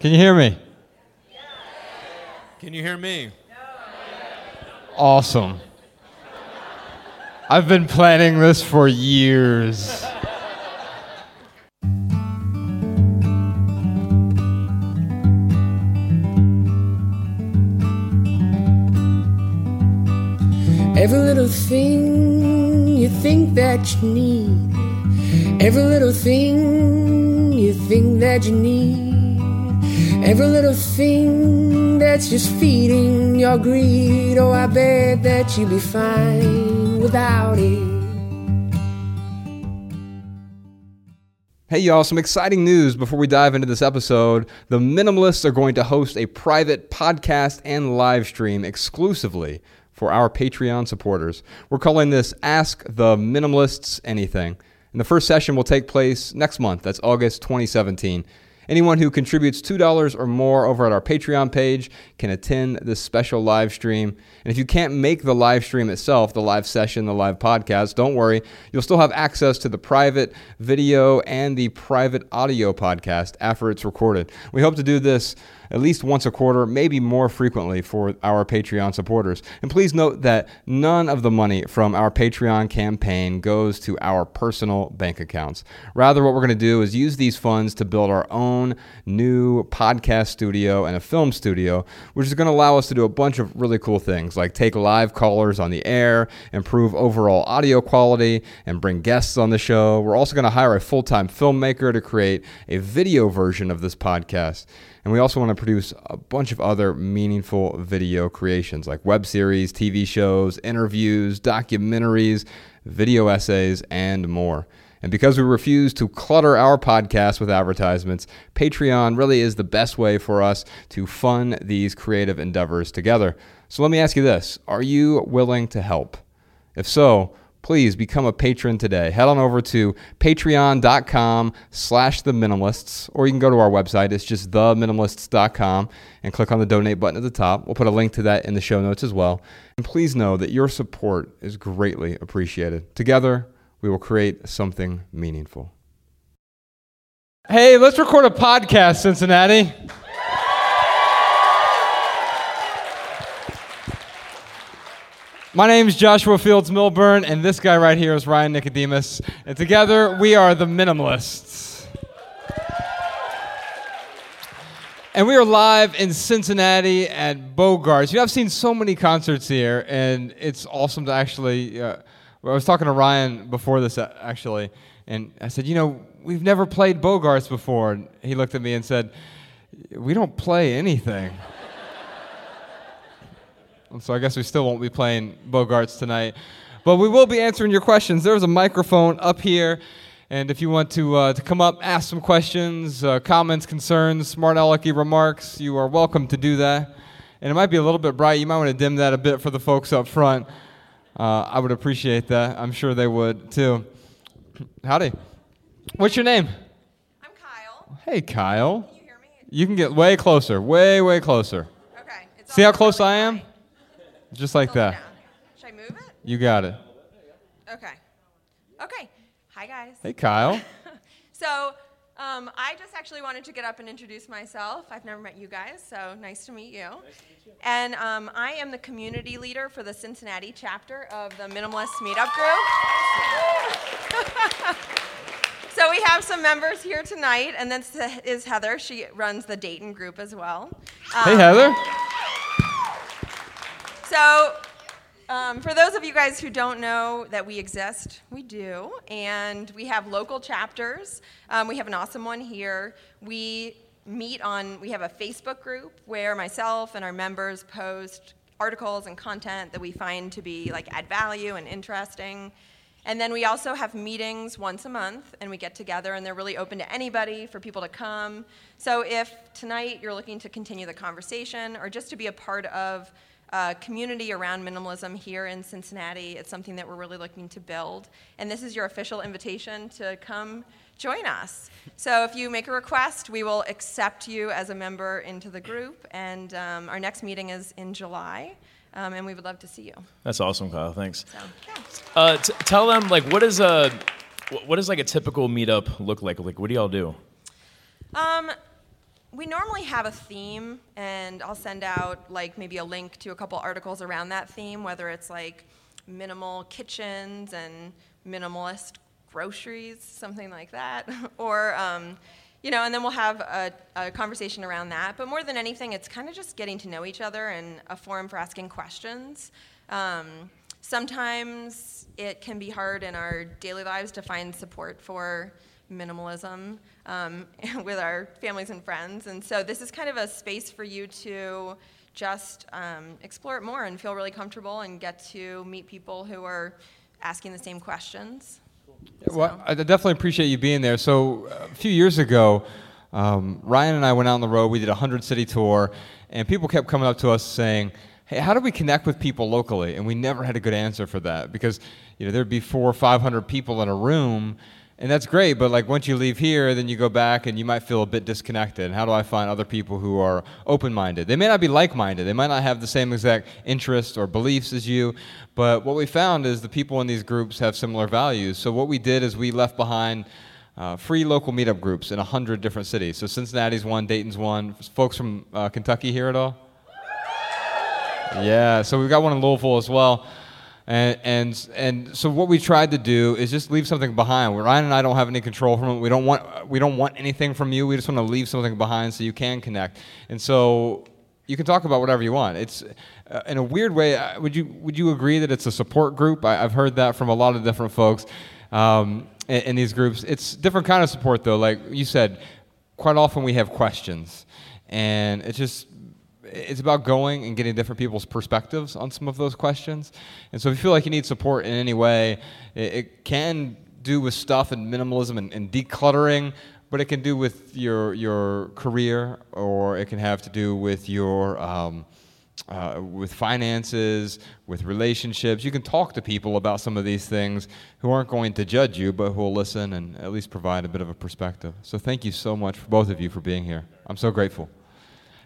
Can you hear me? Can you hear me? Awesome. I've been planning this for years. Every little thing you think that you need. Every little thing you think that you need. Every little thing that's just feeding your greed. Oh, I bet that you'd be fine without it. Hey, y'all, some exciting news before we dive into this episode. The Minimalists are going to host a private podcast and live stream exclusively for our Patreon supporters. We're calling this Ask the Minimalists Anything. And the first session will take place next month. That's August 2017. Anyone who contributes $2 or more over at our Patreon page can attend this special live stream. And if you can't make the live stream itself, the live session, the live podcast, don't worry. You'll still have access to the private video and the private audio podcast after it's recorded. We hope to do this at least once a quarter, maybe more frequently for our Patreon supporters. And please note that none of the money from our Patreon campaign goes to our personal bank accounts. Rather, what we're going to do is use these funds to build our own new podcast studio and a film studio, which is going to allow us to do a bunch of really cool things like take live callers on the air, improve overall audio quality, and bring guests on the show. We're also going to hire a full time filmmaker to create a video version of this podcast. And we also want to produce a bunch of other meaningful video creations like web series, TV shows, interviews, documentaries, video essays, and more. And because we refuse to clutter our podcast with advertisements, Patreon really is the best way for us to fund these creative endeavors together. So let me ask you this Are you willing to help? If so, please become a patron today. Head on over to patreon.com slash the minimalists, or you can go to our website. It's just theminimalists.com and click on the donate button at the top. We'll put a link to that in the show notes as well. And please know that your support is greatly appreciated. Together, we will create something meaningful. Hey, let's record a podcast, Cincinnati. My name is Joshua Fields Millburn, and this guy right here is Ryan Nicodemus. And together we are the Minimalists. And we are live in Cincinnati at Bogarts. You know, I've seen so many concerts here, and it's awesome to actually. Uh, I was talking to Ryan before this, uh, actually, and I said, You know, we've never played Bogarts before. And he looked at me and said, We don't play anything. And so I guess we still won't be playing Bogarts tonight. But we will be answering your questions. There's a microphone up here. And if you want to, uh, to come up, ask some questions, uh, comments, concerns, smart alecky remarks, you are welcome to do that. And it might be a little bit bright. You might want to dim that a bit for the folks up front. Uh, I would appreciate that. I'm sure they would too. Howdy. What's your name? I'm Kyle. Hey, Kyle. Can you hear me? You can get way closer, way, way closer. Okay. See how close really I am? Just like that. down. Should I move it? You got it. Okay. Okay. Hi guys. Hey, Kyle. So, um, I just actually wanted to get up and introduce myself. I've never met you guys, so nice to meet you. And um, I am the community leader for the Cincinnati chapter of the Minimalist Meetup Group. so we have some members here tonight, and this is Heather. She runs the Dayton group as well. Hey, Um, Heather. So, um, for those of you guys who don't know that we exist, we do, and we have local chapters. Um, we have an awesome one here. We meet on, we have a Facebook group where myself and our members post articles and content that we find to be like add value and interesting. And then we also have meetings once a month, and we get together, and they're really open to anybody for people to come. So if tonight you're looking to continue the conversation or just to be a part of a community around minimalism here in Cincinnati, it's something that we're really looking to build. And this is your official invitation to come join us. So if you make a request, we will accept you as a member into the group. And um, our next meeting is in July, um, and we would love to see you. That's awesome, Kyle. Thanks. So, yeah. Uh, t- tell them like what is a wh- what does like a typical meetup look like? Like what do y'all do? Um, we normally have a theme, and I'll send out like maybe a link to a couple articles around that theme, whether it's like minimal kitchens and minimalist groceries, something like that, or um, you know, and then we'll have a, a, conversation around that. But more than anything, it's kind of just getting to know each other and a forum for asking questions. Um, sometimes it can be hard in our daily lives to find support for minimalism um, with our families and friends. And so this is kind of a space for you to just um, explore it more and feel really comfortable and get to meet people who are asking the same questions. Well, I definitely appreciate you being there. So a few years ago, um, Ryan and I went out on the road. We did a hundred city tour, and people kept coming up to us saying, "Hey, how do we connect with people locally?" And we never had a good answer for that because you know there'd be four or five hundred people in a room, and that's great, but like once you leave here, then you go back and you might feel a bit disconnected. And how do I find other people who are open minded? They may not be like minded, they might not have the same exact interests or beliefs as you, but what we found is the people in these groups have similar values. So what we did is we left behind uh, free local meetup groups in 100 different cities. So Cincinnati's one, Dayton's one. Folks from uh, Kentucky here at all? Yeah, so we've got one in Louisville as well. And, and, and so what we tried to do is just leave something behind. Ryan and I don't have any control from it. We don't want, we don't want anything from you. We just want to leave something behind so you can connect. And so you can talk about whatever you want. It's uh, in a weird way. Would you would you agree that it's a support group? I, have heard that from a lot of different folks um, in, in, these groups. It's different kind of support though. Like you said, quite often we have questions, and it's just it's about going and getting different people's perspectives on some of those questions. And so if you feel like you need support in any way, it, it can do with stuff and minimalism and, and, decluttering, but it can do with your your career, or it can have to do with your um, uh, with finances, with relationships. You can talk to people about some of these things who aren't going to judge you, but who will listen and at least provide a bit of a perspective. So thank you so much both of you for being here. I'm so grateful.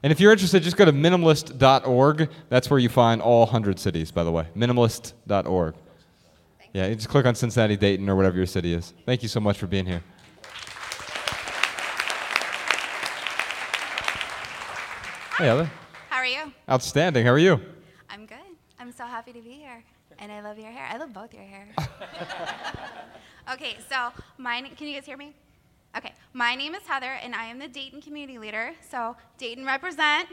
And if you're interested, just go to minimalist.org. That's where you find all 100 cities, by the way. Minimalist.org. Yeah, you just click on Cincinnati, Dayton, or whatever your city is. Thank you so much for being here. Hey, Ella. How are you? Outstanding. How are you? I'm good. I'm so happy to be here. And I love your hair. I love both your hair. okay, so mine, can you guys hear me? Okay, my name is Heather, and I am the Dayton community leader. So, Dayton represent.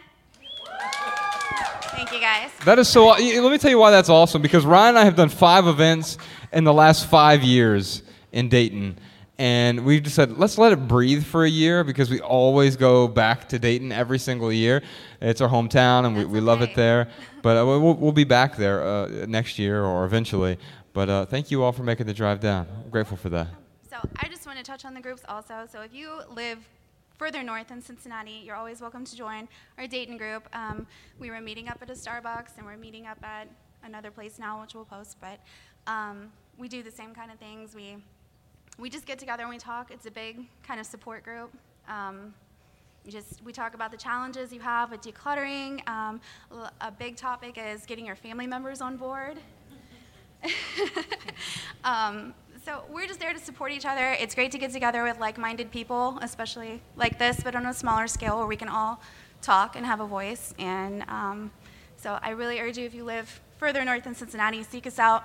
Thank you, guys. That is so. Let me tell you why that's awesome. Because Ryan and I have done five events in the last five years in Dayton, and we just said let's let it breathe for a year because we always go back to Dayton every single year. It's our hometown, and we, we love it there. But uh, we'll, we'll be back there uh, next year or eventually. But uh, thank you all for making the drive down. I'm grateful for that. I just want to touch on the groups also. So if you live further north in Cincinnati, you're always welcome to join our Dayton group. Um, we were meeting up at a Starbucks and we're meeting up at another place now, which we'll post. But um, we do the same kind of things. We we just get together and we talk. It's a big kind of support group. Um, just we talk about the challenges you have with decluttering. Um, a big topic is getting your family members on board. um, so we're just there to support each other. It's great to get together with like-minded people, especially like this, but on a smaller scale where we can all talk and have a voice. And um, so I really urge you, if you live further north in Cincinnati, seek us out.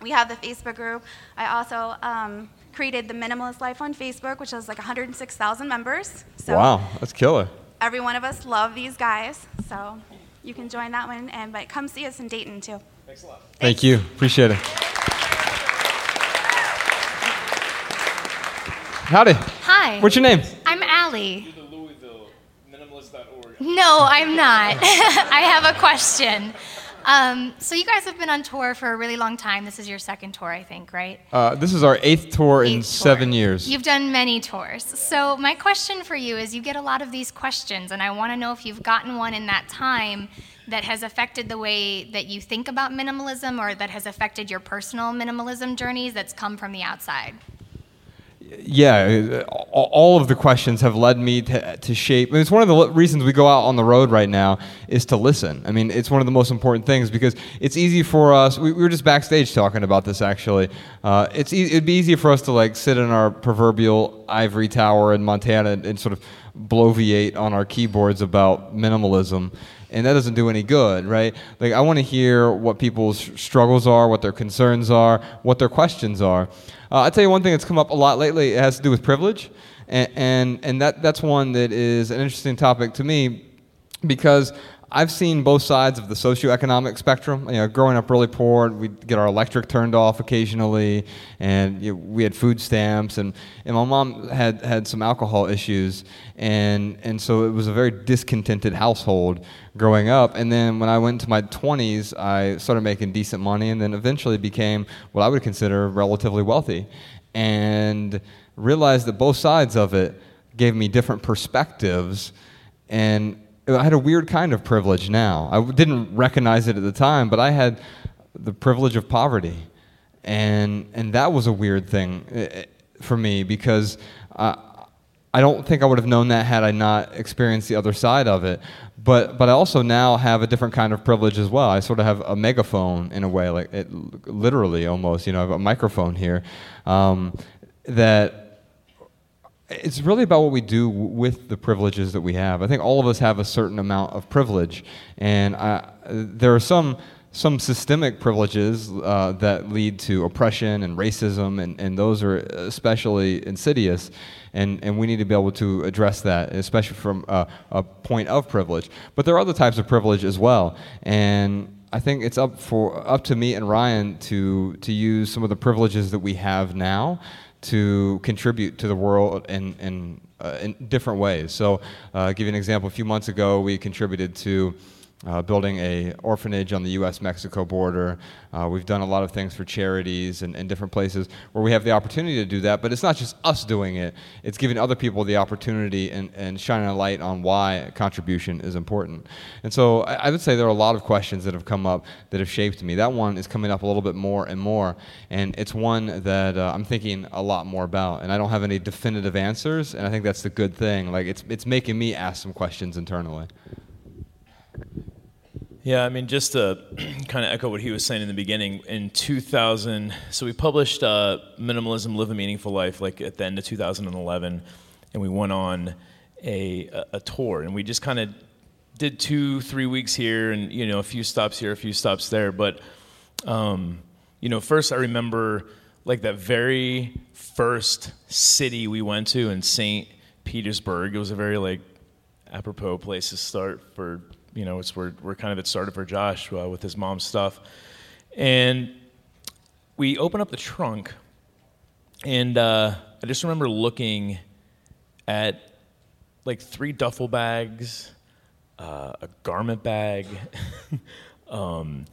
We have the Facebook group. I also um, created the Minimalist Life on Facebook, which has like 106,000 members. So wow, that's killer. Every one of us love these guys, so you can join that one. And but come see us in Dayton too. Thanks a lot. Thank you. Appreciate it. Howdy. Hi. What's your name? I'm Allie. No, I'm not. I have a question. Um, so you guys have been on tour for a really long time. This is your second tour, I think, right? Uh, this is our eighth tour eighth in tour. seven years. You've done many tours. So my question for you is, you get a lot of these questions, and I want to know if you've gotten one in that time that has affected the way that you think about minimalism, or that has affected your personal minimalism journeys that's come from the outside yeah, all of the questions have led me to, to shape. it's one of the reasons we go out on the road right now is to listen. I mean, it's one of the most important things because it's easy for us. We, we were just backstage talking about this actually. Uh, it's e- it'd be easy for us to like sit in our proverbial ivory tower in Montana and, and sort of bloviate on our keyboards about minimalism, and that doesn't do any good, right? Like, I want to hear what people's struggles are, what their concerns are, what their questions are. Uh, I'll tell you one thing that's come up a lot lately. It has to do with privilege, and and, and that that's one that is an interesting topic to me because I've seen both sides of the socioeconomic spectrum. You know, growing up really poor, we'd get our electric turned off occasionally, and you know, we had food stamps, and, and my mom had, had some alcohol issues, and, and so it was a very discontented household growing up. And then when I went into my 20s, I started making decent money, and then eventually became what I would consider relatively wealthy, and realized that both sides of it gave me different perspectives, and I had a weird kind of privilege now. I didn't recognize it at the time, but I had the privilege of poverty. And, and that was a weird thing eh, eh, for me because uh, I don't think I would have known that had I not experienced the other side of it. But, but I also now have a different kind of privilege as well. I sort of have a megaphone in a way, like it, literally almost, you know, I have a microphone here um, that it's really about what we do with the privileges that we have. I think all of us have a certain amount of privilege, and I, there are some some systemic privileges uh, that lead to oppression and racism, and, and those are especially insidious. And, and we need to be able to address that, especially from a, a point of privilege. But there are other types of privilege as well. And I think it's up for up to me and Ryan to to use some of the privileges that we have now to contribute to the world in, in, uh, in different ways. So, uh, give you an example. A few months ago, we contributed to uh, building a orphanage on the U.S.-Mexico border. Uh, we've done a lot of things for charities and, and, different places where we have the opportunity to do that. But it's not just us doing it; it's giving other people the opportunity and, and shining a light on why contribution is important. And so, I, I, would say there are a lot of questions that have come up that have shaped me. That one is coming up a little bit more and more, and it's one that uh, I'm thinking a lot more about. And I don't have any definitive answers, and I think that's the good thing. Like it's it's making me ask some questions internally. Yeah, I mean, just to kind of echo what he was saying in the beginning, in 2000, so we published uh, Minimalism Live a Meaningful Life like at the end of 2011, and we went on a, a tour, and we just kind of did two, three weeks here, and, you know, a few stops here, a few stops there. But, um, you know, first I remember like that very first city we went to in St. Petersburg. It was a very like apropos place to start for you know, it's where we're kind of it started for Josh uh, with his mom's stuff, and we open up the trunk, and uh, I just remember looking at like three duffel bags, uh, a garment bag, um,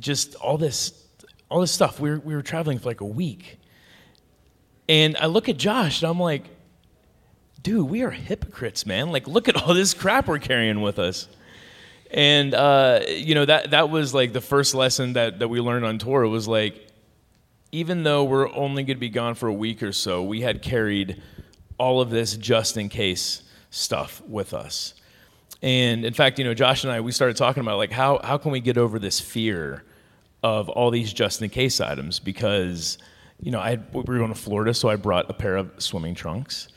just all this, all this stuff. We were, we were traveling for like a week, and I look at Josh and I'm like, dude, we are hypocrites, man. Like, look at all this crap we're carrying with us and uh, you know that that was like the first lesson that that we learned on tour was like even though we're only going to be gone for a week or so we had carried all of this just in case stuff with us. And in fact you know josh and i we started talking about like how how can we get over this fear of all these just in case items? Because you know I we were going to Florida so I brought a pair of swimming trunks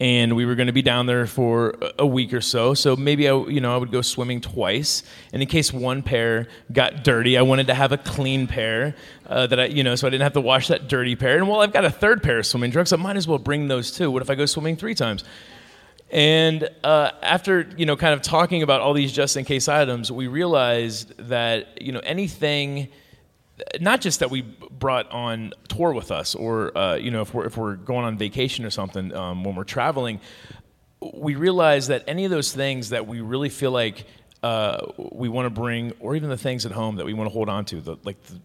and we were going to be down there for a week or so. So maybe I, you know, I would go swimming twice, and in case one pair got dirty, I wanted to have a clean pair uh, that I, you know, so I didn't have to wash that dirty pair. And well, I've got a third pair of swimming trunks. I might as well bring those too. What if I go swimming three times? And uh, after you know, kind of talking about all these just in case items, we realized that you know anything not just that we brought on tour with us, or uh, you know, if we're if we're going on vacation or something um, when we're traveling, we realize that any of those things that we really feel like uh, we want to bring, or even the things at home that we want to hold on to, the like, the,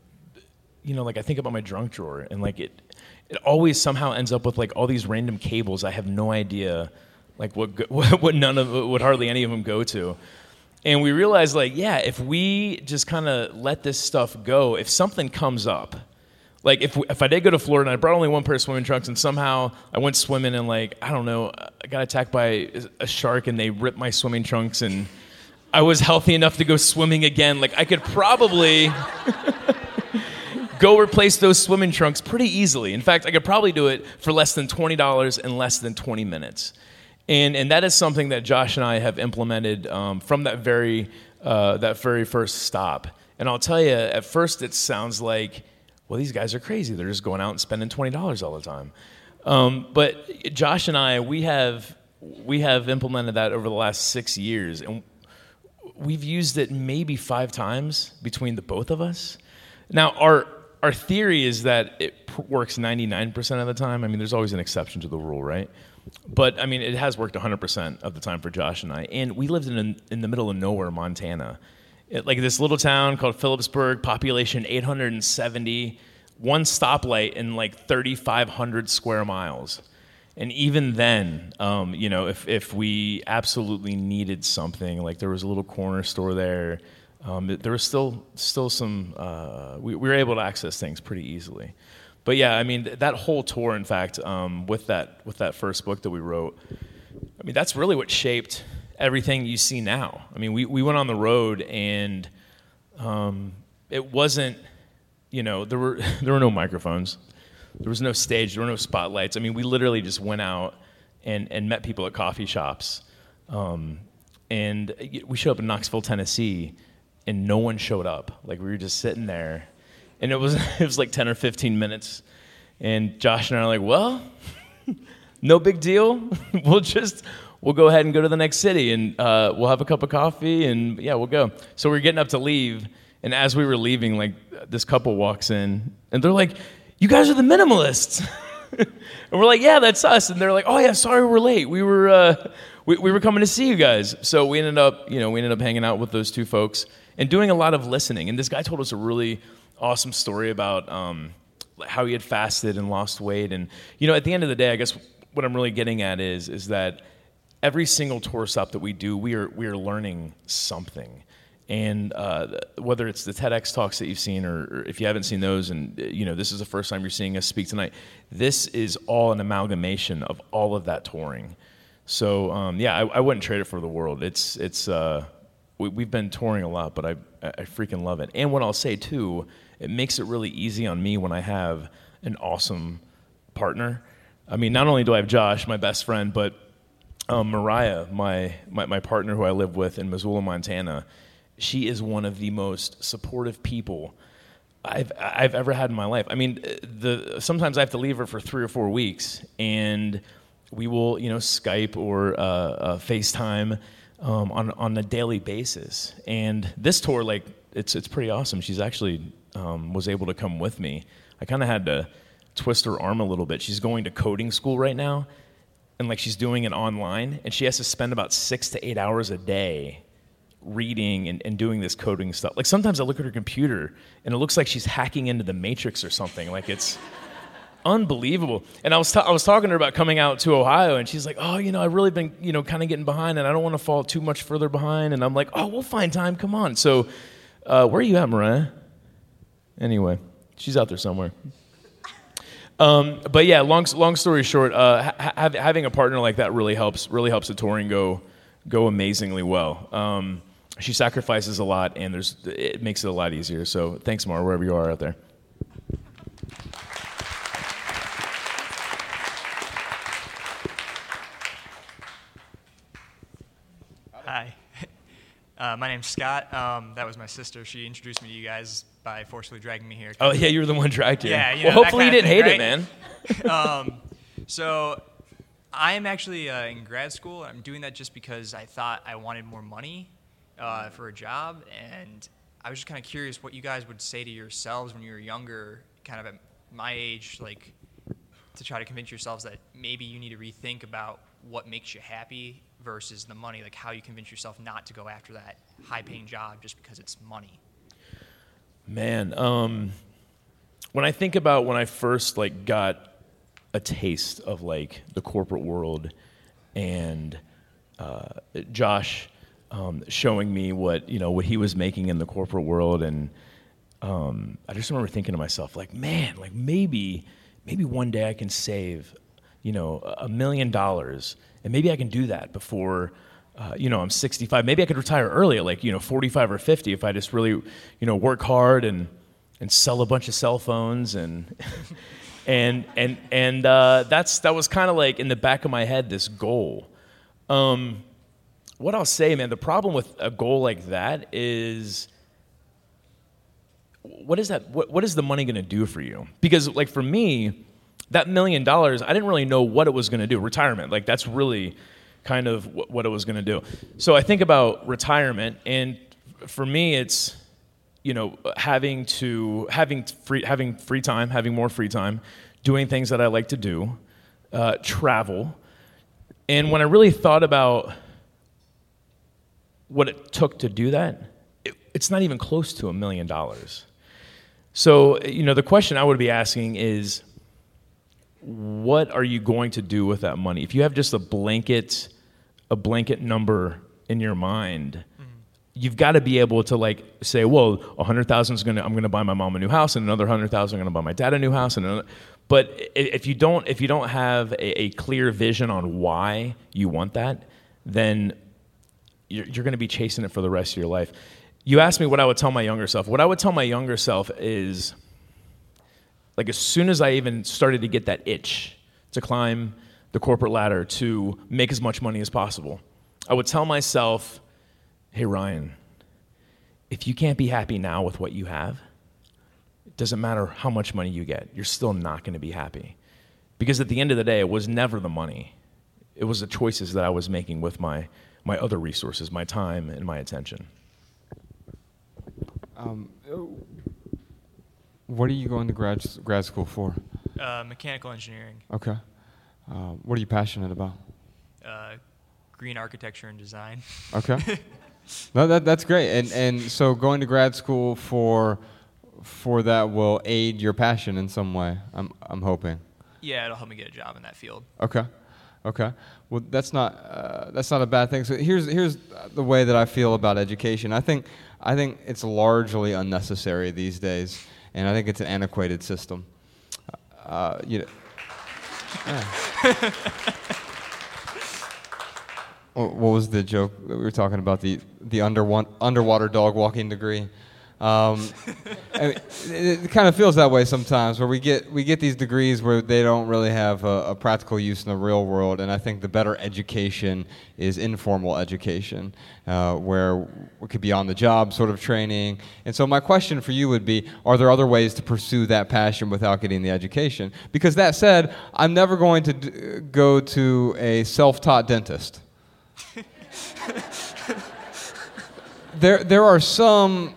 you know, like I think about my drunk drawer, and like it, it always somehow ends up with like all these random cables. I have no idea, like what what none of what hardly any of them go to. And we realized, like, yeah, if we just kind of let this stuff go, if something comes up, like if, if I did go to Florida and I brought only one pair of swimming trunks and somehow I went swimming and like I don't know I got attacked by a shark and they ripped my swimming trunks and I was healthy enough to go swimming again like I could probably go replace those swimming trunks pretty easily. In fact, I could probably do it for less than $20 in less than 20 minutes. And, and that is something that Josh and I have implemented um, from that very, uh, that very first stop. And I'll tell you, at first it sounds like, well, these guys are crazy. They're just going out and spending $20 all the time. Um, but Josh and I, we have, we have implemented that over the last six years. And we've used it maybe five times between the both of us. Now, our, our theory is that it works 99% of the time. I mean, there's always an exception to the rule, right? But I mean, it has worked 100% of the time for Josh and I. And we lived in, in the middle of nowhere, Montana. It, like this little town called Philipsburg, population 870, one stoplight in like 3,500 square miles. And even then, um, you know, if, if we absolutely needed something, like there was a little corner store there, um, there was still still some. Uh, we, we, were able to access things pretty easily. But yeah, I mean that whole tour, in fact, um, with that with that first book that we wrote, I mean that's really what shaped everything you see now. I mean, we, we went on the road and um, it wasn't, you know, there were there were no microphones. There was no stage. There were no spotlights. I mean, we literally just went out and, and met people at coffee shops. Um, and we showed up in Knoxville, Tennessee, and no one showed up. Like we were just sitting there, and it was it was like ten or fifteen minutes. And Josh and I are like, well, no big deal. we'll just we'll go ahead and go to the next city, and uh, we'll have a cup of coffee, and yeah, we'll go. So we we're getting up to leave, and as we were leaving, like this couple walks in, and they're like you guys are the minimalists. and we're like, yeah, that's us. And they're like, oh yeah, sorry we're late. We were uh, we, we were coming to see you guys. So we ended up, you know, we ended up hanging out with those two folks and doing a lot of listening. And this guy told us a really awesome story about um, how he had fasted and lost weight. And you know, at the end of the day, I guess what I'm really getting at is is that every single tour stop that we do, we are we are learning something and uh, whether it's the TEDx talks that you've seen, or, or, if you haven't seen those, and you know this is the first time you're seeing us speak tonight, this is all an amalgamation of all of that touring. So um, yeah, I, I, wouldn't trade it for the world. It's it's uh, we, have been touring a lot, but I I freaking love it. And what I'll say too, it makes it really easy on me when I have an awesome partner. I mean, not only do I have Josh, my best friend, but um, Mariah, my, my my partner who I live with in Missoula, Montana she is one of the most supportive people I've I've ever had in my life. I mean, the sometimes I have to leave her for three or four weeks, and we will you know Skype or uh, uh, FaceTime um, on on a daily basis. And this tour, like it's it's pretty awesome. She's actually um, was able to come with me. I kind of had to twist her arm a little bit. She's going to coding school right now, and like she's doing it online, and she has to spend about six to eight hours a day reading and, and doing this coding stuff. Like sometimes I look at her computer and it looks like she's hacking into the Matrix or something. Like it's unbelievable. And I was, I was talking to her about coming out to Ohio and she's like, oh, you know, I've really been, you know, kind of getting behind and I don't want to fall too much further behind. And I'm like, oh, we'll find time. Come on. So uh, where are you at, Mariah? Anyway, she's out there somewhere. Um, but yeah, long, long story short, uh, ha- having a partner like that really helps, really helps the touring go, go amazingly well. Um, she sacrifices a lot, and there's it makes it a lot easier. So thanks, Mar, wherever you are out there. Hi, uh, my name's Scott. Um, that was my sister. She introduced me to you guys by forcefully dragging me here. Oh yeah, you were the one dragged you. Yeah, you know, well, hopefully you didn't thing, hate right? it, man. um, so I am actually uh, in grad school. I'm doing that just because I thought I wanted more money uh, for a job, and I was just kind of curious what you guys would say to yourselves when you were younger, kind of at my age, like to try to convince yourselves that maybe you need to rethink about what makes you happy versus the money, like how you convince yourself not to go after that high-paying job just because it's money. Man, um, when I think about when I first like got a taste of like the corporate world and uh, Josh um, showing me what you know what he was making in the corporate world and um, I just remember thinking to myself like man like maybe maybe one day I can save you know a million dollars and maybe I can do that before uh, you know I'm 65 maybe I could retire early at like you know 45 or 50 if I just really you know work hard and and sell a bunch of cell phones and and and and uh, that's that was kind of like in the back of my head this goal. Um, what I'll say, man, the problem with a goal like that is what is that what, what is the money going to do for you because like for me that million dollars i didn't really know what it was going to do. Retirement like that's really kind of what, what it was going to do. So i think about retirement and for me it's you know having to having free having free time having more free time doing things that i like to do uh, travel. And when i really thought about what it took to do that it, it's not even close to a million dollars. So, you know, the question I would be asking is what are you going to do with that money? If you have just a blanket a blanket number in your mind, mm-hmm. you've got to be able to like say, well, a 100,000 is going to I'm to buy my mom a new house and another 100,000 I'm going to buy my dad a new house and another, but if you don't if you don't have a, a clear vision on why you want that, then you're, you're going to be chasing it for the rest of your life you asked me what I would tell my younger self. What I would tell my younger self is like as soon as I even started to get that itch to climb the corporate ladder to make as much money as possible, I would tell myself, hey, Ryan, if you can't be happy now with what you have, it doesn't matter how much money you get, you're still not going to be happy. Because at the end of the day, it was never the money, it was the choices that I was making with my, my other resources, my time, and my attention. Um, what are you going to grad grad school for? Uh, mechanical engineering. Okay. Uh, what are you passionate about? Uh, green architecture and design. Okay. no, that that's great. And and so going to grad school for for that will aid your passion in some way. I'm I'm hoping. Yeah, it'll help me get a job in that field. Okay. Okay. Well, that's not uh, that's not a bad thing. So here's here's the way that I feel about education. I think I think it's largely unnecessary these days, and I think it's an antiquated system. Uh, you know. What was the joke we were talking about? The the underwater dog walking degree. Um, it, it, kind of feels that way sometimes, where we get we get these degrees where they don't really have a, a, practical use in the real world. And I think the better education is informal education, uh, where it could be on the job sort of training. And so my question for you would be: Are there other ways to pursue that passion without getting the education? Because that said, I'm never going to d- go to a self-taught dentist. there, there are some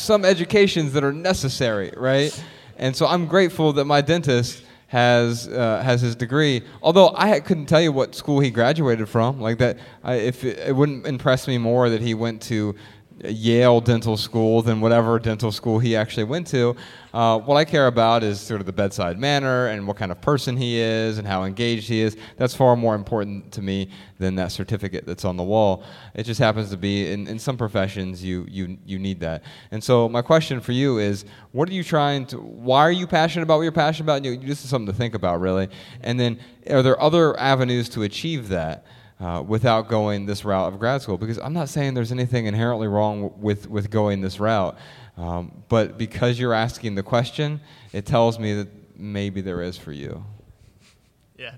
some educations that are necessary, right? And so I'm grateful that my dentist has uh, has his degree. Although I couldn't tell you what school he graduated from, like that, I, if it, it, wouldn't impress me more that he went to Yale Dental School than whatever dental school he actually went to. Uh, what I care about is sort of the bedside manner and what kind of person he is and how engaged he is. That's far more important to me than that certificate that's on the wall. It just happens to be in, in some professions you, you, you need that. And so my question for you is, what are you trying to, why are you passionate about what you're passionate about? You, this is something to think about really. And then are there other avenues to achieve that? Uh, without going this route of grad school. Because I'm not saying there's anything inherently wrong with, with going this route, um, but because you're asking the question, it tells me that maybe there is for you. Yeah.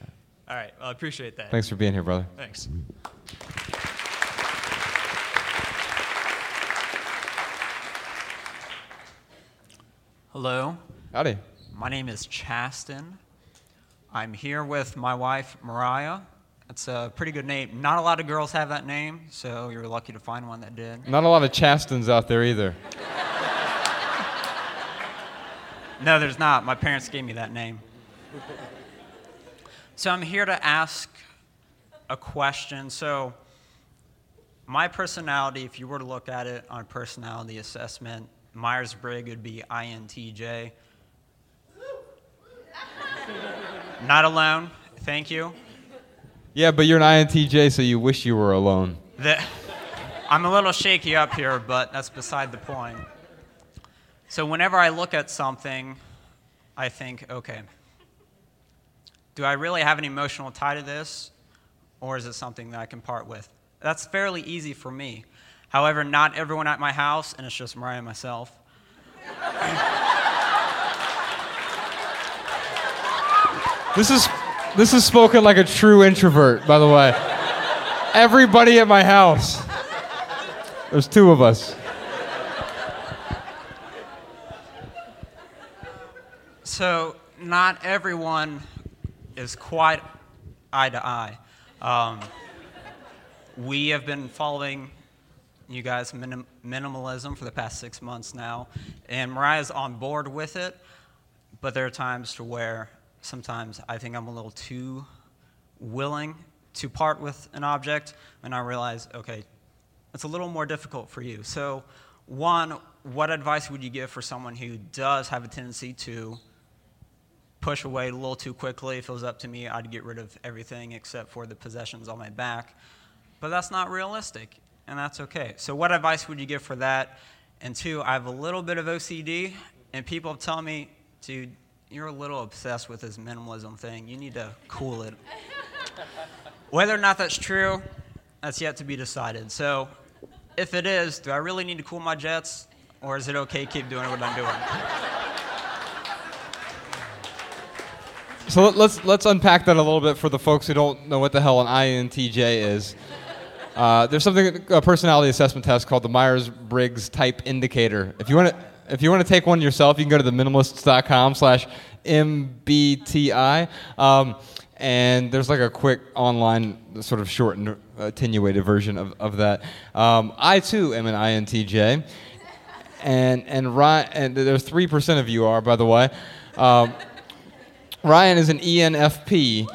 yeah. All right. Well, I appreciate that. Thanks for being here, brother. Thanks. Hello. Howdy. My name is Chasten. I'm here with my wife, Mariah. It's a pretty good name. Not a lot of girls have that name, so you're lucky to find one that did. Not a lot of Chastons out there either. no, there's not. My parents gave me that name. So I'm here to ask a question. So, my personality, if you were to look at it on personality assessment, Myers Briggs would be INTJ. Not alone. Thank you. Yeah, but you're an INTJ, so you wish you were alone. The, I'm a little shaky up here, but that's beside the point. So whenever I look at something, I think, okay, do I really have an emotional tie to this, or is it something that I can part with? That's fairly easy for me. However, not everyone at my house, and it's just Mariah and myself. this is This is spoken like a true introvert, by the way. Everybody at my house. There's two of us. So, not everyone is quite eye to eye. Um, we have been following you guys minim- minimalism for the past six months now, and Mariah's on board with it. But there are times to where sometimes I think I'm a little too willing to part with an object, and I realize, okay, it's a little more difficult for you. So, one, what advice would you give for someone who does have a tendency to push away a little too quickly? If it was up to me, I'd get rid of everything except for the possessions on my back. But that's not realistic, and that's okay. So, what advice would you give for that? And two, I have a little bit of OCD, and people tell me, dude, you're a little obsessed with this minimalism thing. You need to cool it. Whether or not that's true, that's yet to be decided. So, if it is, do I really need to cool my jets, or is it okay to keep doing what I'm doing? So let- let's let's unpack that a little bit for the folks who don't know what the hell an INTJ is. Uh, there's something a personality assessment test called the Myers-Briggs Type Indicator. If you want to if you want to take one yourself, you can go to theminimalists.com/mbti. Um, and there's like a quick online, sort of shortened, attenuated version of, of that. Um, I too am an INTJ, and and Ryan, and there's three percent of you are, by the way. Um, Ryan is an ENFP.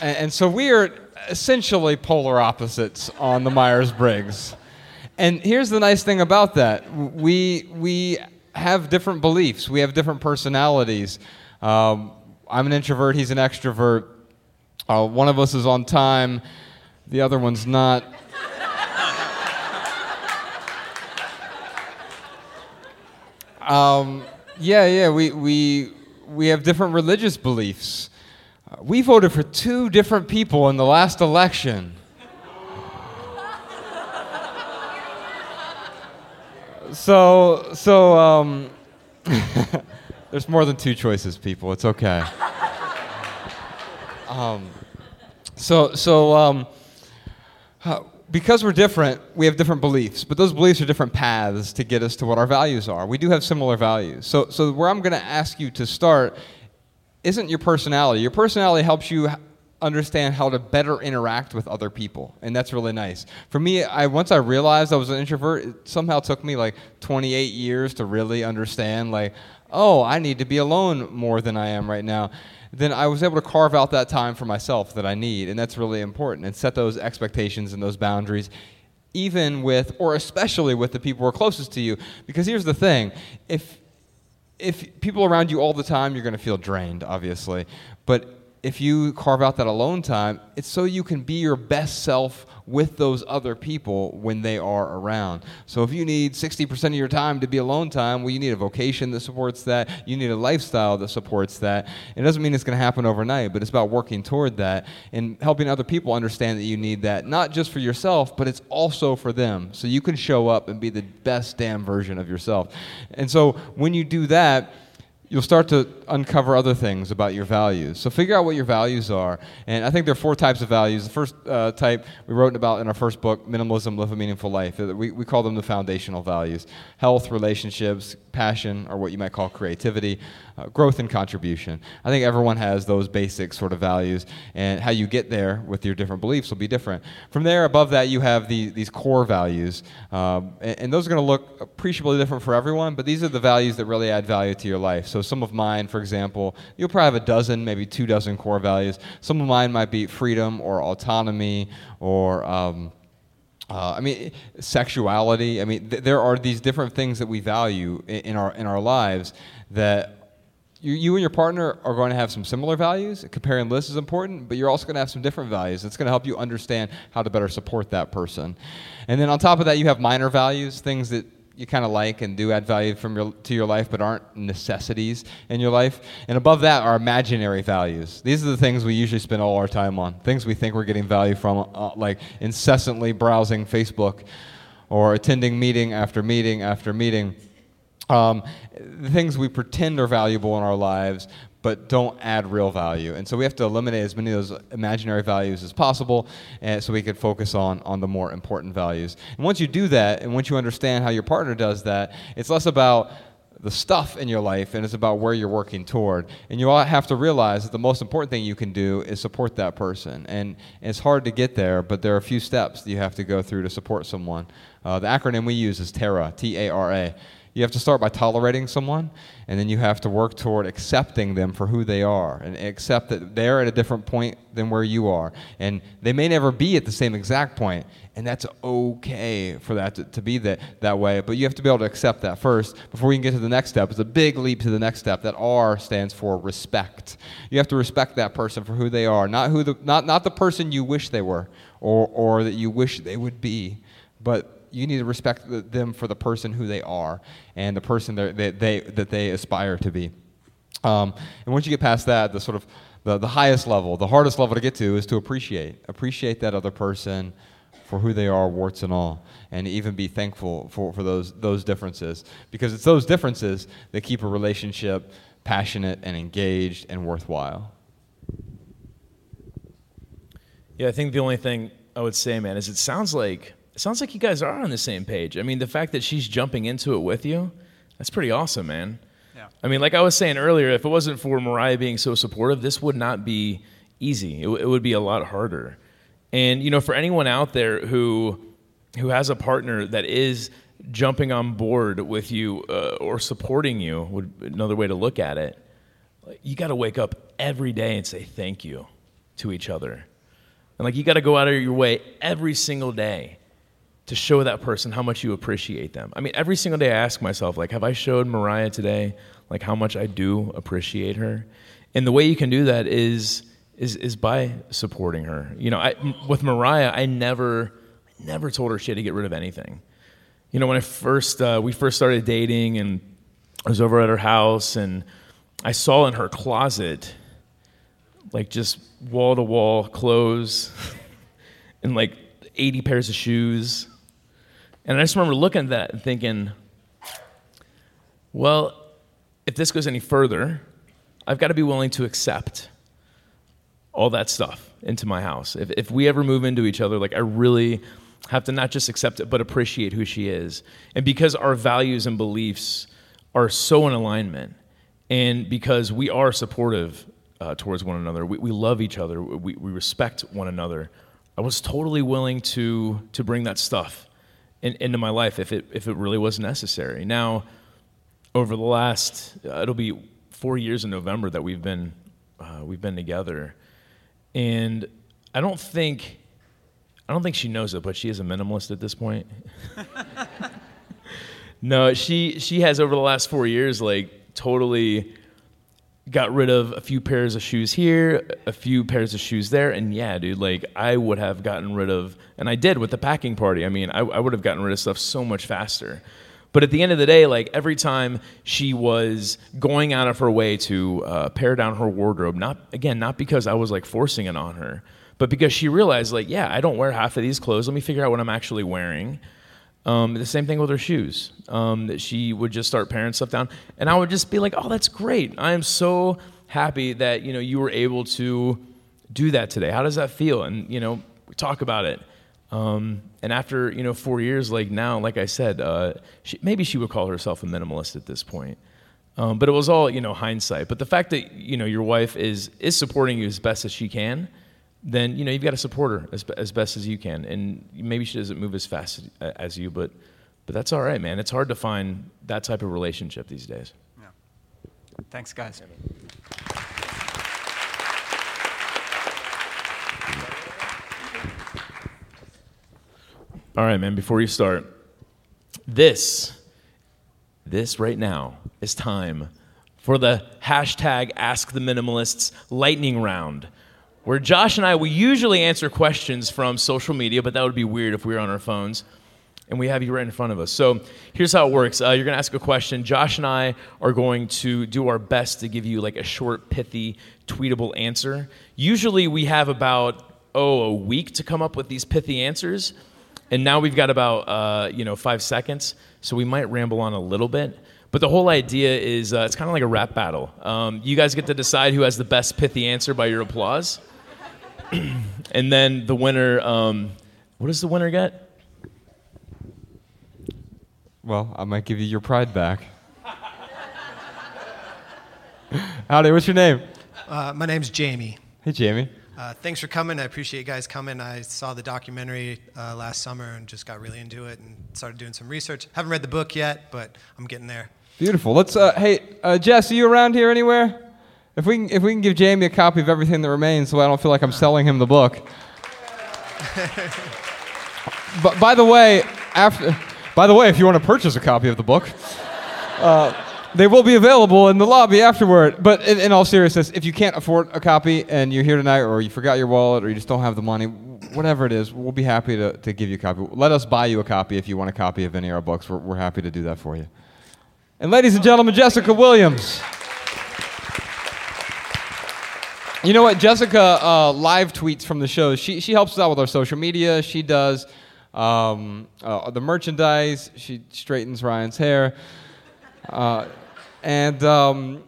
And, and so we are essentially polar opposites on the Myers Briggs. And here's the nice thing about that we, we have different beliefs, we have different personalities. Um, I'm an introvert, he's an extrovert. Uh, one of us is on time, the other one's not. Um, yeah, yeah, we, we, we have different religious beliefs. Uh, we voted for two different people in the last election. So, so um, there's more than two choices, people. It's okay. Um, so, so um, uh, because we're different, we have different beliefs, but those beliefs are different paths to get us to what our values are. We do have similar values. So, so where I'm going to ask you to start isn't your personality. Your personality helps you understand how to better interact with other people, and that's really nice. For me, I once I realized I was an introvert, it somehow took me like 28 years to really understand like, oh, I need to be alone more than I am right now. Then I was able to carve out that time for myself that I need, and that's really important, and set those expectations and those boundaries even with or especially with the people who are closest to you because here's the thing if if people around you all the time, you're going to feel drained, obviously. But if you carve out that alone time, it's so you can be your best self with those other people when they are around. So if you need 60% of your time to be alone time, well, you need a vocation that supports that. You need a lifestyle that supports that. It doesn't mean it's going to happen overnight, but it's about working toward that and helping other people understand that you need that, not just for yourself, but it's also for them. So you can show up and be the best damn version of yourself. And so when you do that, you'll start to uncover other things about your values. So figure out what your values are. And I think there are four types of values. The first uh, type we wrote about in our first book, Minimalism, Live a Meaningful Life. We, we call them the foundational values. Health, relationships, passion, or what you might call creativity, uh, growth, and contribution. I think everyone has those basic sort of values. And how you get there with your different beliefs will be different. From there, above that, you have the, these core values. Um, and, and those are going to look appreciably different for everyone, but these are the values that really add value to your life. So some of mine, for example, you'll probably have a dozen, maybe two dozen core values. Some of mine might be freedom or autonomy or. Um, uh, I mean, sexuality. I mean, th- there are these different things that we value in, in our in our lives that you, you and your partner are going to have some similar values. Comparing lists is important, but you're also going to have some different values. It's going to help you understand how to better support that person. And then on top of that, you have minor values, things that you kind of like and do add value from your, to your life, but aren't necessities in your life. And above that are imaginary values. These are the things we usually spend all our time on, things we think we're getting value from, uh, like incessantly browsing Facebook or attending meeting after meeting after meeting um, things we pretend are valuable in our lives, but don't add real value. And so we have to eliminate as many of those imaginary values as possible, so we can focus on on the more important values. And once you do that, and once you understand how your partner does that, it's less about the stuff in your life and it's about where you're working toward. And you all have to realize that the most important thing you can do is support that person. And it's hard to get there, but there are a few steps that you have to go through to support someone. Uh, the acronym we use is TARA, T A R A. You have to start by tolerating someone, and then you have to work toward accepting them for who they are and accept that they're at a different point than where you are. And they may never be at the same exact point, and that's okay for that to, to be that, that way. But you have to be able to accept that first before you can get to the next step. It's a big leap to the next step. That R stands for respect. You have to respect that person for who they are, not, who the, not, not the person you wish they were or, or that you wish they would be, but you need to respect them for the person who they are and the person that they, that they aspire to be. Um, and once you get past that, the sort of the, the highest level, the hardest level to get to is to appreciate. Appreciate that other person for who they are, warts and all, and even be thankful for, for those, those differences. Because it's those differences that keep a relationship passionate and engaged and worthwhile. Yeah, I think the only thing I would say, man, is it sounds like it sounds like you guys are on the same page. I mean, the fact that she's jumping into it with you, that's pretty awesome, man. Yeah. I mean, like I was saying earlier, if it wasn't for Mariah being so supportive, this would not be easy. It, w- it would be a lot harder. And you know, for anyone out there who who has a partner that is jumping on board with you uh, or supporting you, would another way to look at it. You got to wake up every day and say thank you to each other. And like you got to go out of your way every single day to show that person how much you appreciate them. I mean, every single day I ask myself, like, have I showed Mariah today, like, how much I do appreciate her? And the way you can do that is is is by supporting her. You know, I, with Mariah, I never never told her she had to get rid of anything. You know, when I first uh, we first started dating, and I was over at her house, and I saw in her closet, like just wall to wall clothes, and like 80 pairs of shoes and I just remember looking at that and thinking, well, if this goes any further, I've got to be willing to accept all that stuff into my house. If, if we ever move into each other, like I really have to not just accept it, but appreciate who she is. And because our values and beliefs are so in alignment, and because we are supportive uh, towards one another, we, we love each other, we, we respect one another, I was totally willing to, to bring that stuff in, into my life if it if it really was necessary. Now, over the last uh, it'll be four years in November that we've been uh, we've been together, and I don't think I don't think she knows it, but she is a minimalist at this point. no, she she has over the last four years like totally got rid of a few pairs of shoes here, a few pairs of shoes there, and yeah, dude, like I would have gotten rid of, and I did with the packing party. I mean, I, I would have gotten rid of stuff so much faster. But at the end of the day, like every time she was going out of her way to uh, pare down her wardrobe, not again, not because I was like forcing it on her, but because she realized, like, yeah, I don't wear half of these clothes. Let me figure out what I'm actually wearing. Um, the same thing with her shoes. Um, that she would just start paring stuff down, and I would just be like, "Oh, that's great! I am so happy that you know you were able to do that today. How does that feel?" And you know, we talk about it. Um, and after you know four years, like now, like I said, uh, she, maybe she would call herself a minimalist at this point. Um, but it was all you know hindsight. But the fact that you know your wife is is supporting you as best as she can then you know you've got to support her as, as best as you can. And maybe she doesn't move as fast as, as you, but but that's all right, man. It's hard to find that type of relationship these days. Yeah. Thanks, guys. All right, man. Before you start, this this right now is time for the hashtag Ask the Minimalists lightning round where Josh and I, we usually answer questions from social media, but that would be weird if we were on our phones. And we have you right in front of us. So here's how it works. Uh, you're going to ask a question. Josh and I are going to do our best to give you like a short, pithy, tweetable answer. Usually we have about, oh, a week to come up with these pithy answers. And now we've got about, uh, you know, five seconds. So we might ramble on a little bit. But the whole idea is uh, it's kind of like a rap battle. Um, you guys get to decide who has the best pithy answer by your applause. and then the winner, um, what does the winner get? Well, I might give you your pride back. Howdy, what's your name? Uh, my name's Jamie. Hey, Jamie. Uh, thanks for coming. I appreciate you guys coming. I saw the documentary uh, last summer and just got really into it and started doing some research. Haven't read the book yet, but I'm getting there. Beautiful. Let's. Uh, hey, uh, Jess, are you around here anywhere? If we can, if we can give Jamie a copy of everything that remains, so I don't feel like I'm selling him the book. but by the way, after, by the way, if you want to purchase a copy of the book, uh, they will be available in the lobby afterward. But in, in all seriousness, if you can't afford a copy and you're here tonight, or you forgot your wallet, or you just don't have the money, whatever it is, we'll be happy to, to give you a copy. Let us buy you a copy if you want a copy of any of our books. We're, we're happy to do that for you. And ladies and gentlemen, Jessica Williams. You know what? Jessica uh, live tweets from the show. She, she helps us out with our social media. She does um, uh, the merchandise. She straightens Ryan's hair. Uh, and um,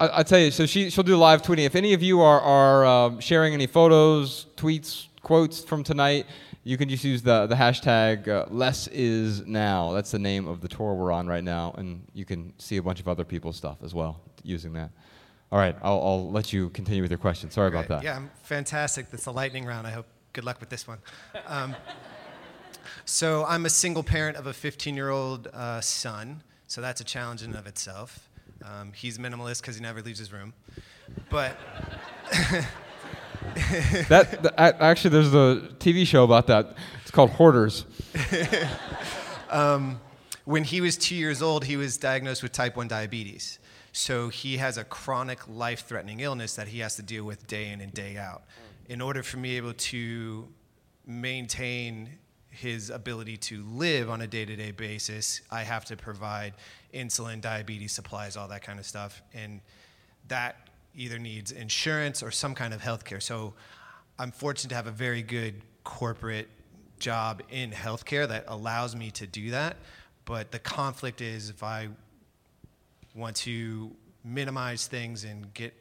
I, I tell you, so she, she'll do live tweeting. If any of you are, are um, sharing any photos, tweets, quotes from tonight, you can just use the, the hashtag uh, less is now. That's the name of the tour we're on right now. And you can see a bunch of other people's stuff as well using that. All right, I'll, I'll let you continue with your question. Sorry about that. Yeah, I'm fantastic. That's a lightning round. I hope good luck with this one. Um, so I'm a single parent of a 15-year-old uh, son, so that's a challenge in and of itself. Um, he's minimalist because he never leaves his room, but. that, that, actually, there's a TV show about that. It's called Hoarders. um, when he was two years old, he was diagnosed with type 1 diabetes. So he has a chronic life threatening illness that he has to deal with day in and day out. Hmm. In order for me able to maintain his ability to live on a day to day basis, I have to provide insulin, diabetes supplies, all that kind of stuff. And that either needs insurance or some kind of health care. So I'm fortunate to have a very good corporate job in healthcare that allows me to do that. But the conflict is if I want to minimize things and get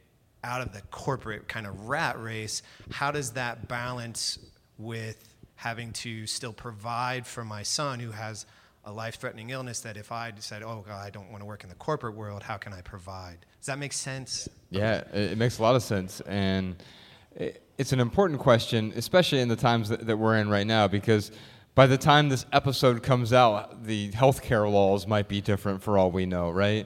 out of the corporate kind of rat race, how does that balance with having to still provide for my son who has a life threatening illness that if I decide, oh, God, I don't want to work in the corporate world, how can I provide? Does that make sense? Yeah, it makes a lot of sense. And it's an important question, especially in the times that we're in right now, because by the time this episode comes out, the healthcare laws might be different for all we know, right?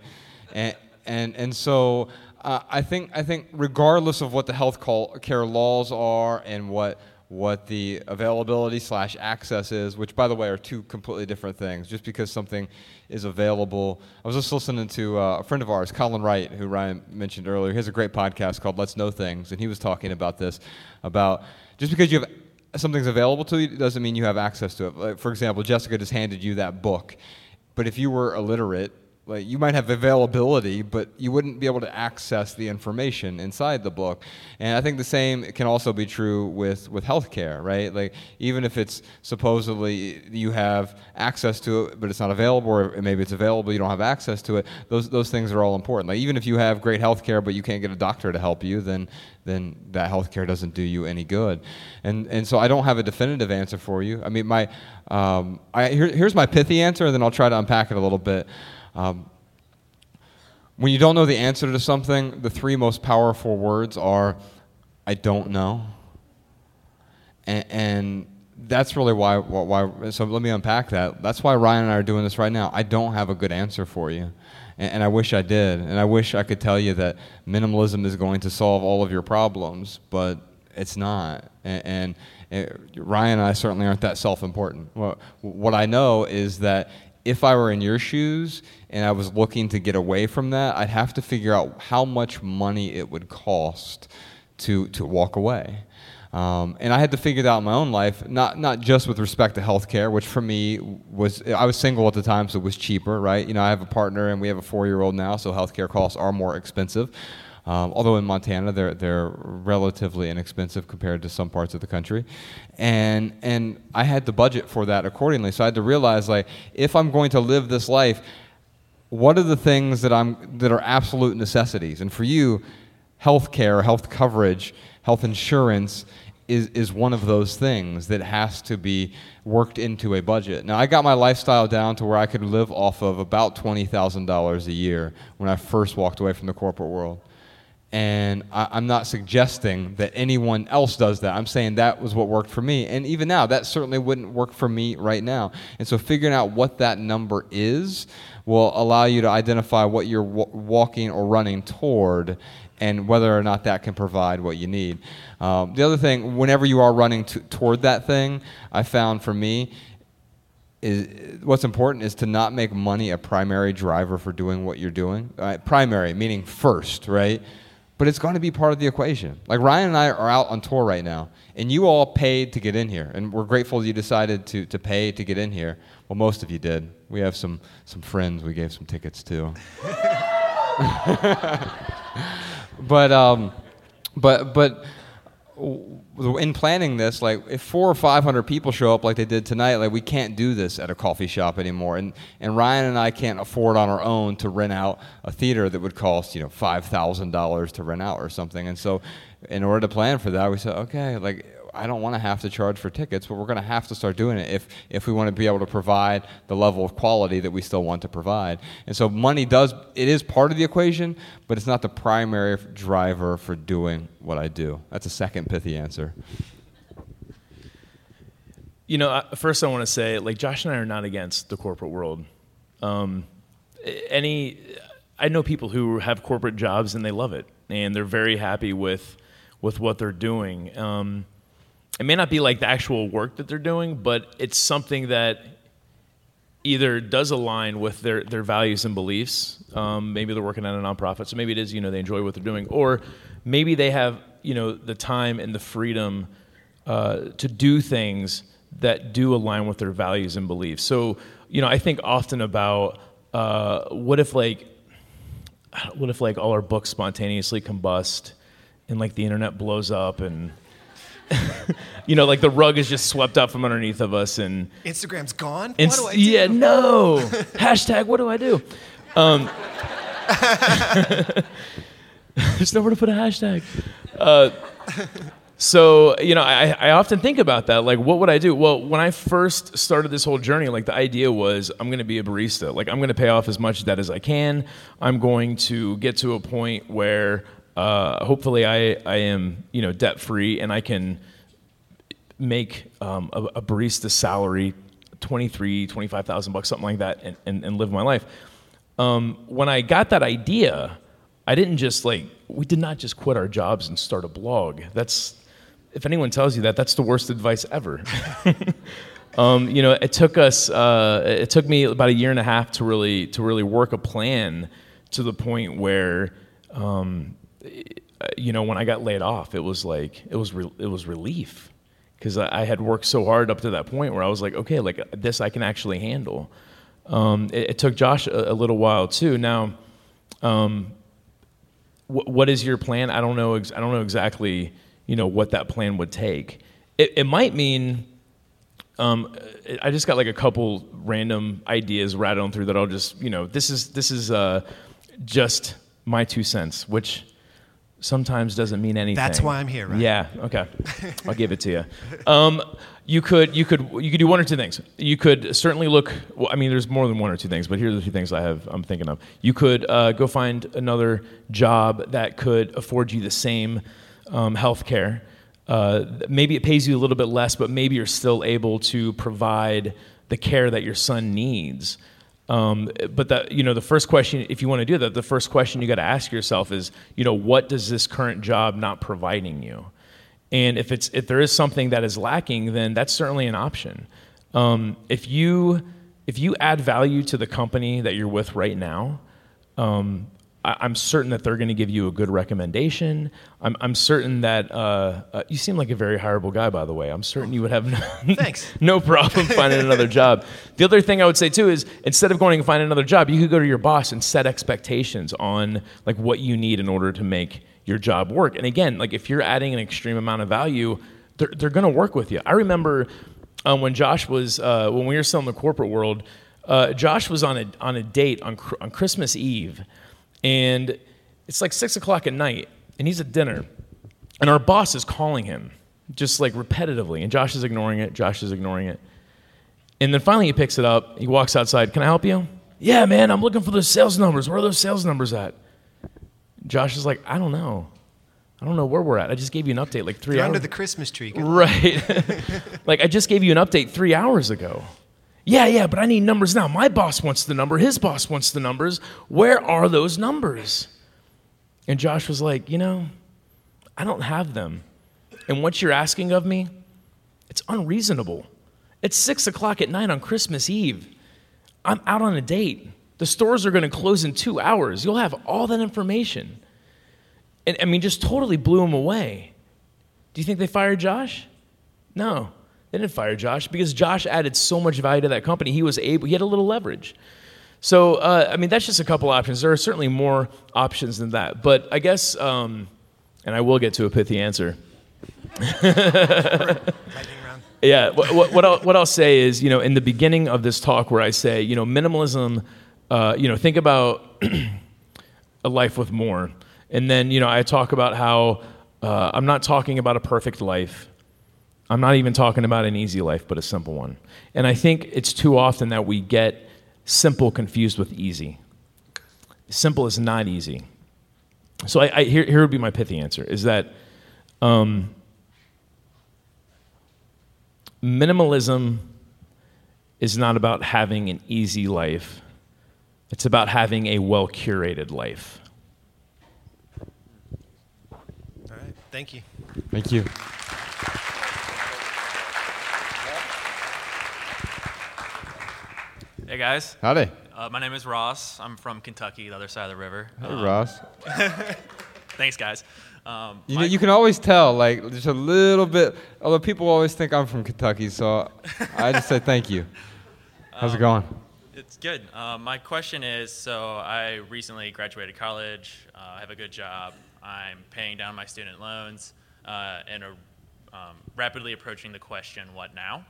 And and and so uh, I think I think regardless of what the health care laws are and what what the availability slash access is, which by the way are two completely different things. Just because something is available, I was just listening to uh, a friend of ours, Colin Wright, who Ryan mentioned earlier. He has a great podcast called Let's Know Things, and he was talking about this, about just because you have something's available to you doesn't mean you have access to it. Like, for example, Jessica just handed you that book, but if you were illiterate like you might have availability, but you wouldn't be able to access the information inside the book. And I think the same can also be true with with healthcare, right? Like even if it's supposedly you have access to it, but it's not available, or maybe it's available, you don't have access to it. Those those things are all important. Like even if you have great healthcare, but you can't get a doctor to help you, then then that healthcare doesn't do you any good. And and so I don't have a definitive answer for you. I mean, my um, I, here, here's my pithy answer, and then I'll try to unpack it a little bit. Um, when you don't know the answer to something, the three most powerful words are, I don't know. And, and that's really why, why, so let me unpack that. That's why Ryan and I are doing this right now. I don't have a good answer for you. And, and I wish I did. And I wish I could tell you that minimalism is going to solve all of your problems, but it's not. And, and, and Ryan and I certainly aren't that self important. What I know is that if I were in your shoes and I was looking to get away from that, I'd have to figure out how much money it would cost to, to walk away. Um, and I had to figure that out in my own life, not, not just with respect to healthcare, which for me was, I was single at the time, so it was cheaper, right? You know, I have a partner and we have a four year old now, so healthcare costs are more expensive. Um, although in Montana they're they're relatively inexpensive compared to some parts of the country, and and I had to budget for that accordingly. So I had to realize like if I'm going to live this life, what are the things that I'm that are absolute necessities? And for you, health care, health coverage, health insurance is, is one of those things that has to be worked into a budget. Now, I got my lifestyle down to where I could live off of about $20,000 a year when I first walked away from the corporate world. And I, am not suggesting that anyone else does that. I'm saying that was what worked for me. And even now, that certainly wouldn't work for me right now. And so figuring out what that number is will allow you to identify what you're w- walking or running toward and whether or not that can provide what you need. Um, the other thing, whenever you are running toward that thing, I found for me, is what's important is to not make money a primary driver for doing what you're doing. Uh, primary meaning first, right? But it's going to be part of the equation. Like Ryan and I are out on tour right now, and you all paid to get in here, and we're grateful you decided to, to pay to get in here. Well, most of you did. We have some, some friends we gave some tickets to. but, um, but, but in planning this, like if four or five hundred people show up like they did tonight, like we can't do this at a coffee shop anymore. And and Ryan and I can't afford on our own to rent out a theater that would cost you know five thousand dollars to rent out or something. And so, in order to plan for that, we said, okay, like I don't want to have to charge for tickets, but we're going to have to start doing it if, if we want to be able to provide the level of quality that we still want to provide. And so money does, it is part of the equation, but it's not the primary driver for doing what I do. That's a second pithy answer. You know, first I want to say, like, Josh and I are not against the corporate world. Um, any, I know people who have corporate jobs and they love it, and they're very happy with, with what they're doing. Um, it may not be like the actual work that they're doing, but it's something that either does align with their, their values and beliefs. Um, maybe they're working at a nonprofit, so maybe it is, you know, they enjoy what they're doing. Or maybe they have, you know, the time and the freedom uh, to do things that do align with their values and beliefs. So, you know, I think often about uh, what if like, what if like all our books spontaneously combust and like the internet blows up and you know, like the rug is just swept up from underneath of us, and Instagram's gone. And what do I do? Yeah, no. Hashtag. What do I do? Um, there's nowhere to put a hashtag. Uh, so you know, I, I often think about that. Like, what would I do? Well, when I first started this whole journey, like the idea was, I'm going to be a barista. Like, I'm going to pay off as much debt as I can. I'm going to get to a point where uh, hopefully I, I am you know debt free and I can make um, a, a, barista salary 23 25,000 bucks something like that and, and, and live my life. Um, when I got that idea I didn't just like we did not just quit our jobs and start a blog. That's if anyone tells you that that's the worst advice ever. Um, you know it took us uh, it took me about a year and a half to really to really work a plan to the point where um, you know, when I got laid off, it was like it was re- it was relief because I, I, had worked so hard up to that point where I was like, okay, like this I can actually handle. Um, it, it, took Josh a, a, little while too. Now, um, wh- what is your plan? I don't know. Ex- I don't know exactly. You know what that plan would take. It, it might mean. Um, I just got like a couple random ideas rattling through that I'll just you know this is this is uh, just my two cents, which sometimes doesn't mean anything. That's why I'm here, right? Yeah. Okay. I'll give it to you. Um, you could you could you could do one or two things. You could certainly look. Well, I mean, there's more than one or two things, but here are the two things I have. I'm thinking of. You could uh, go find another job that could afford you the same um, health care. Uh, maybe it pays you a little bit less, but maybe you're still able to provide the care that your son needs. Um, but that you know, the first question, if you want to do that, the first question you got to ask yourself is, you know, what does this current job not providing you? And if it's if there is something that is lacking, then that's certainly an option. Um, if you if you add value to the company that you're with right now, um, I, am certain that they're going to give you a good recommendation. I'm, I'm certain that uh, uh, you seem like a very hireable guy, by the way. I'm certain you would have no, Thanks. no problem finding another job. The other thing I would say too is instead of going and find another job, you could go to your boss and set expectations on like what you need in order to make your job work. And again, like if you're adding an extreme amount of value, they're, they're going to work with you. I remember um, when Josh was uh, when we were still in the corporate world uh, Josh was on a on a date on Cr- on Christmas Eve, and it's like six o'clock at night, and he's at dinner, and our boss is calling him just like repetitively, and Josh is ignoring it. Josh is ignoring it, and then finally he picks it up. He walks outside. Can I help you? Yeah, man, I'm looking for those sales numbers. Where are those sales numbers at? Josh is like, I don't know. I don't know where we're at. I just gave you an update like 3 You're hours. under the Christmas tree. Right. like I just gave you an update three hours ago. Yeah, yeah, but I need numbers now. My boss wants the number. His boss wants the numbers. Where are those numbers? And Josh was like, you know, I don't have them. And what you're asking of me, it's unreasonable. It's six o'clock at night on Christmas Eve. I'm out on a date. The stores are going to close in two hours. You'll have all that information. And I mean, just totally blew him away. Do you think they fired Josh? No, they didn't fire Josh because Josh added so much value to that company. He was able, he had a little leverage. So, uh, I mean, that's just a couple options. There are certainly more options than that. But I guess, um, and I will get to a pithy answer. Yeah, what, what, what, I'll, what I'll say is, you know, in the beginning of this talk where I say, you know, minimalism, uh, you know, think about a life with more. And then, you know, I talk about how uh, I'm not talking about a perfect life. I'm not even talking about an easy life, but a simple one. And I think it's too often that we get simple confused with easy. Simple is not easy. So I, I, here, here would be my pithy answer is that um, minimalism is not about having an easy life, it's about having a well curated life. All right. Thank you. Thank you. Hey guys. Howdy. Uh, my name is Ross. I'm from Kentucky, the other side of the river. Hey, Um, Ross. Thanks, guys. Um, You know, you can always tell, like, just a little bit. Although people always think I'm from Kentucky, so I just say thank you. How's it Um, going? It's good. Um, my question is so I recently graduated college. Uh, I have a good job. I'm paying down my student loans uh, and are um, rapidly approaching the question, what now?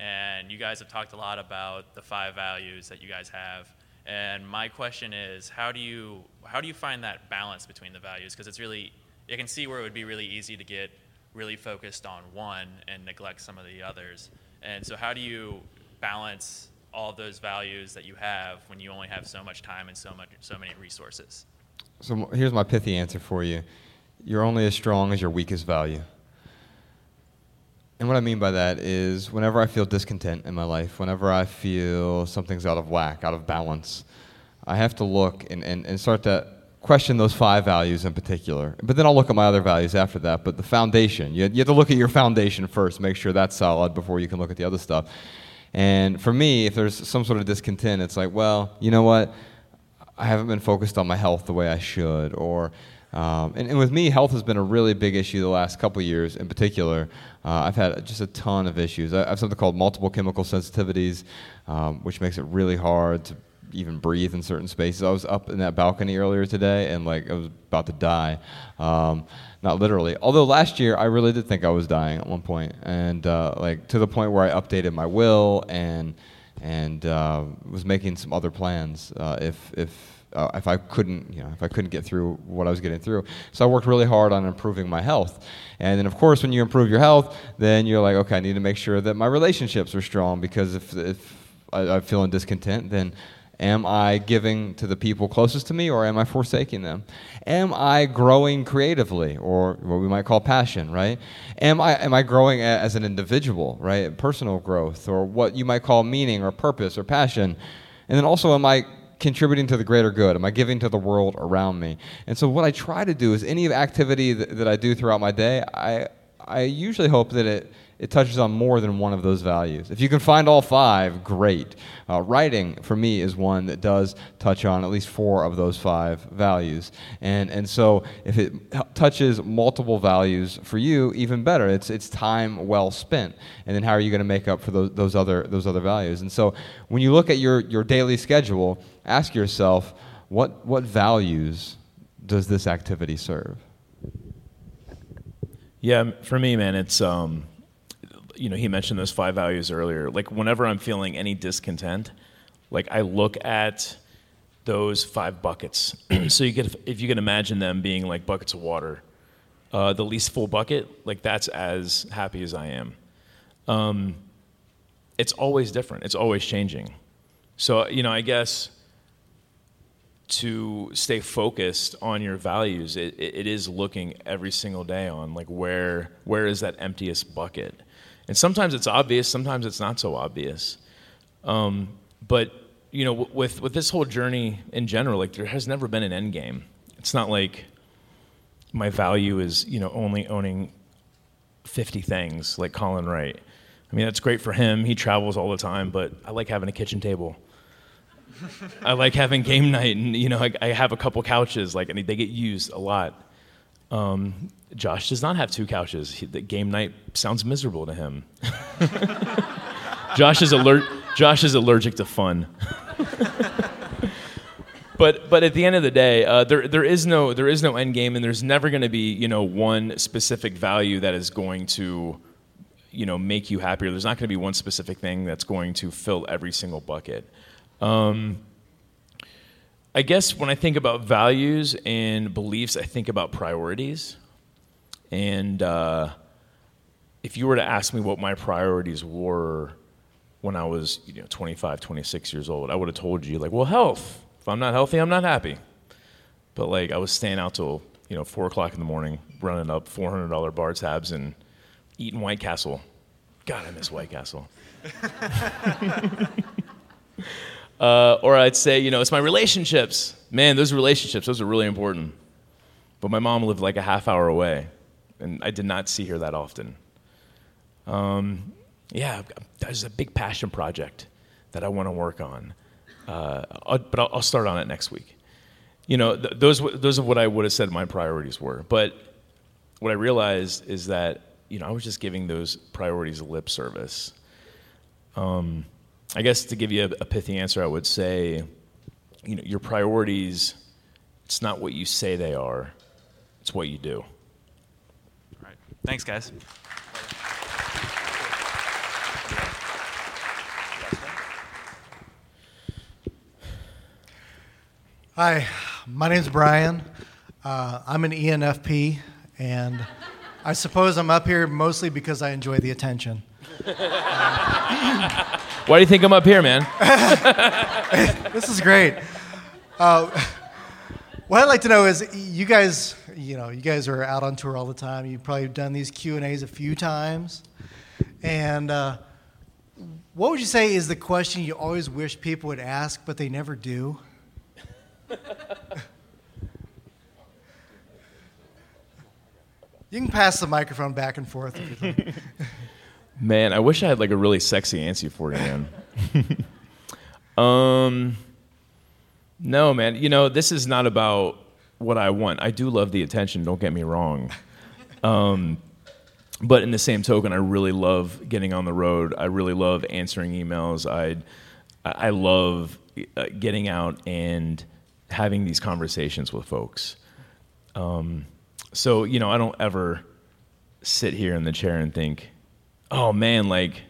And you guys have talked a lot about the five values that you guys have. And my question is, how do you how do you find that balance between the values? Because it's really, you can see where it would be really easy to get really focused on one and neglect some of the others. And so, how do you balance all those values that you have when you only have so much time and so much so many resources? So here's my pithy answer for you. You're only as strong as your weakest value. And what I mean by that is whenever I feel discontent in my life, whenever I feel something's out of whack, out of balance, I have to look and, and, and start to question those five values in particular. But then I'll look at my other values after that. But the foundation, you, you have to look at your foundation first, make sure that's solid before you can look at the other stuff. And for me, if there's some sort of discontent, it's like, well, you know what? I haven't been focused on my health the way I should, or um, and, and with me, health has been a really big issue the last couple years. In particular, uh, I've had just a ton of issues. I have something called multiple chemical sensitivities, um, which makes it really hard to even breathe in certain spaces. I was up in that balcony earlier today, and like I was about to die. Um, not literally. Although last year I really did think I was dying at one point, and uh, like to the point where I updated my will and and uh, was making some other plans uh, if if uh, if I couldn't you know if I couldn't get through what I was getting through. So I worked really hard on improving my health, and then of course when you improve your health, then you're like okay I need to make sure that my relationships are strong because if if I, I'm feeling discontent then. Am I giving to the people closest to me or am I forsaking them? Am I growing creatively or what we might call passion, right? Am I, am I growing as an individual, right? Personal growth or what you might call meaning or purpose or passion. And then also, am I contributing to the greater good? Am I giving to the world around me? And so, what I try to do is any activity that, that I do throughout my day, I, I usually hope that it, it touches on more than one of those values. If you can find all five, great. Uh, writing, for me, is one that does touch on at least four of those five values. And, and so if it touches multiple values for you, even better. It's, it's time well spent. And then how are you going to make up for those, those, other, those other values? And so when you look at your, your daily schedule, ask yourself, what, what values does this activity serve? Yeah, for me, man, it's um, you know, he mentioned those five values earlier. Like whenever I'm feeling any discontent, Like I look at those five buckets. so you could, if you can imagine them being like buckets of water, uh, the least full bucket, like that's as happy as I am. Um, it's always different. It's always changing. So you know, I guess to stay focused on your values, it, it is looking every single day on like where where is that emptiest bucket, and sometimes it's obvious, sometimes it's not so obvious. Um, but you know, with with this whole journey in general, like there has never been an end game. It's not like my value is you know only owning 50 things like Colin Wright. I mean, that's great for him. He travels all the time, but I like having a kitchen table. I like having game night, and you know, I, I have a couple couches, like, and they get used a lot. Um, Josh does not have two couches. He, the game night sounds miserable to him. Josh is aller- Josh is allergic to fun. but but at the end of the day, uh, there there is no there is no end game, and there's never going to be you know one specific value that is going to you know make you happier. There's not going to be one specific thing that's going to fill every single bucket. Um, I guess when I think about values and beliefs, I think about priorities. And uh, if you were to ask me what my priorities were when I was you know, 25, 26 years old, I would have told you, like, well, health. If I'm not healthy, I'm not happy. But, like, I was staying out till, you know, 4 o'clock in the morning, running up $400 bar tabs and eating White Castle. God, I miss White Castle. Uh, or I'd say, you know, it's my relationships. Man, those relationships, those are really important. But my mom lived like a half hour away, and I did not see her that often. Um, yeah, there's a big passion project that I want to work on, uh, I'll, but I'll, I'll, start on it next week. You know, th- those those are what I would have said my priorities were. But what I realized is that you know I was just giving those priorities lip service. Um, I guess to give you a, a pithy answer, I would say, you know, your priorities, it's not what you say they are, it's what you do. All right. Thanks, guys. Hi, my name's Brian. Uh, I'm an ENFP, and I suppose I'm up here mostly because I enjoy the attention. Uh, Why do you think I'm up here, man? this is great. Uh, what I'd like to know is, you guys, you know, you guys are out on tour all the time. You've probably done these Q and A's a few times, and uh, what would you say is the question you always wish people would ask, but they never do? You can pass the microphone back and forth. Man, I wish I had like a really sexy answer for you, man. um, no, man. You know, this is not about what I want. I do love the attention. Don't get me wrong. Um, but in the same token, I really love getting on the road. I really love answering emails. I I love uh, getting out and having these conversations with folks. Um, so you know, I don't ever sit here in the chair and think, oh man, like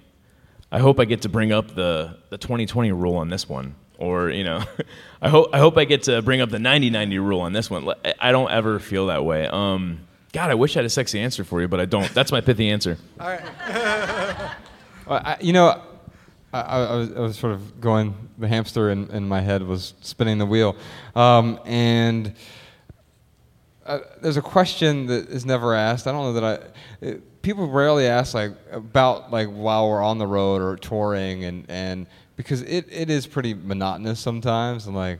I hope I get to bring up the the 2020 rule on this one, or you know, I hope I hope I get to bring up the 90-90 rule on this one. I don't ever feel that way. Um, God, I wish I had a sexy answer for you, but I don't. That's my pithy answer. All right. well, I, you know, I, I, was, I, was, sort of going. The hamster in, in my head was spinning the wheel, um, and. Uh, there's a question that is never asked. I don't know that I. It, people rarely ask like about like while we're on the road or touring and and because it, it is pretty monotonous sometimes and like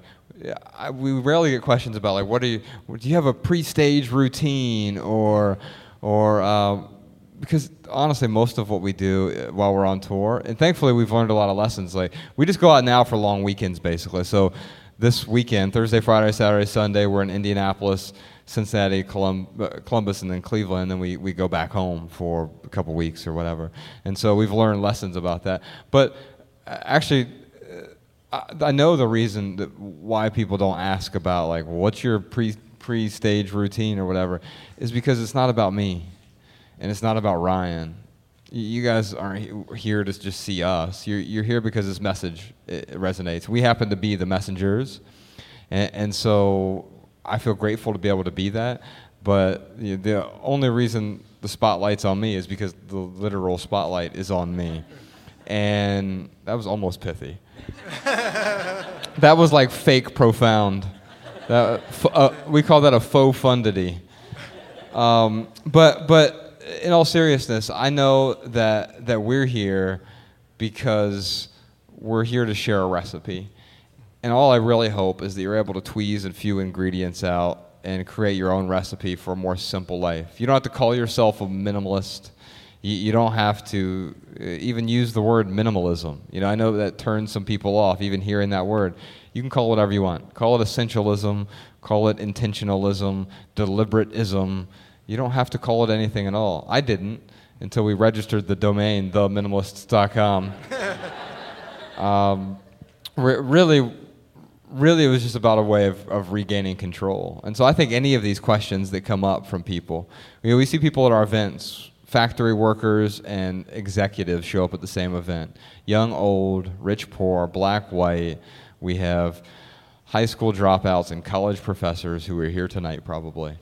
I, we rarely get questions about like what do you do you have a pre-stage routine or or um, because honestly most of what we do uh, while we're on tour and thankfully we've learned a lot of lessons like we just go out now for long weekends basically so this weekend thursday friday saturday sunday we're in indianapolis Cincinnati, Colum- Columbus, and then Cleveland, and then we, we go back home for a couple weeks or whatever. And so we've learned lessons about that. But uh, actually, uh, I, I know the reason that why people don't ask about like what's your pre pre stage routine or whatever is because it's not about me, and it's not about Ryan, you guys aren't here to just see us. You're, you're here because this message resonates. We happen to be the messengers, and, and so I feel grateful to be able to be that. But you know, the only reason the spotlight's on me is because the literal spotlight is on me, and that was almost pithy. that was like fake profound. That, uh, we call that a faux fundity. Um, but but in all seriousness, I know that that we're here because we're here to share a recipe. And all I really hope is that you're able to tweeze a few ingredients out and create your own recipe for a more simple life. You don't have to call yourself a minimalist. You, you don't have to uh, even use the word minimalism. You know, I know that turns some people off, even hearing that word. You can call it whatever you want. Call it essentialism, call it intentionalism, deliberateism, you don't have to call it anything at all. I didn't until we registered the domain, theminimalists.com. um, re- really, really, it was just about a way of, of regaining control. And so I think any of these questions that come up from people, you know, we see people at our events, factory workers and executives show up at the same event. Young, old, rich, poor, black, white. We have high school dropouts and college professors who are here tonight, probably.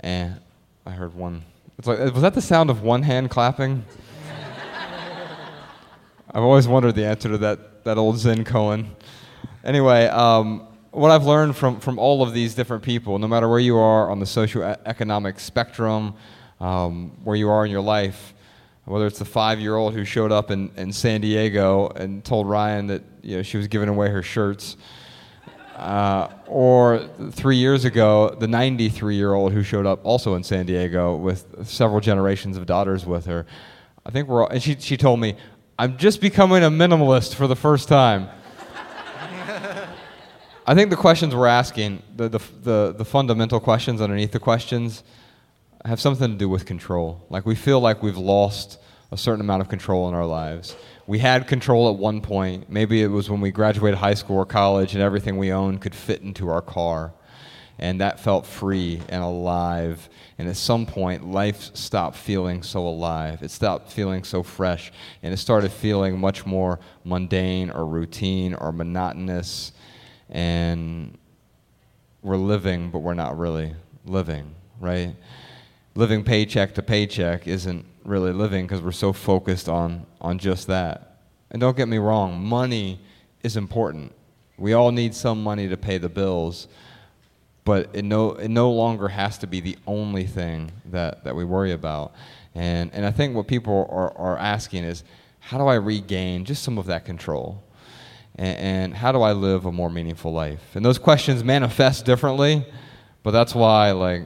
And I heard one. It's like, was that the sound of one hand clapping? I've always wondered the answer to that, that old Zen koan. Anyway, um, what I've learned from, from all of these different people, no matter where you are on the socioeconomic spectrum, um, where you are in your life, whether it's the five year old who showed up in, in San Diego and told Ryan that you know, she was giving away her shirts, uh, or three years ago, the 93 year old who showed up also in San Diego with several generations of daughters with her. I think we're all, and she, she told me, I'm just becoming a minimalist for the first time. I think the questions we're asking, the, the, the, the, fundamental questions underneath the questions, have something to do with control. Like we feel like we've lost a certain amount of control in our lives we had control at one point. Maybe it was when we graduated high school or college and everything we owned could fit into our car. And that felt free and alive. And at some point, life stopped feeling so alive. It stopped feeling so fresh. And it started feeling much more mundane or routine or monotonous. And we're living, but we're not really living, right? Living paycheck to paycheck isn't really living because we're so focused on, on just that. And don't get me wrong, money is important. We all need some money to pay the bills, but it no, it no longer has to be the only thing that, that we worry about. And, and I think what people are, are asking is how do I regain just some of that control? And, and how do I live a more meaningful life? And those questions manifest differently, but that's why, like,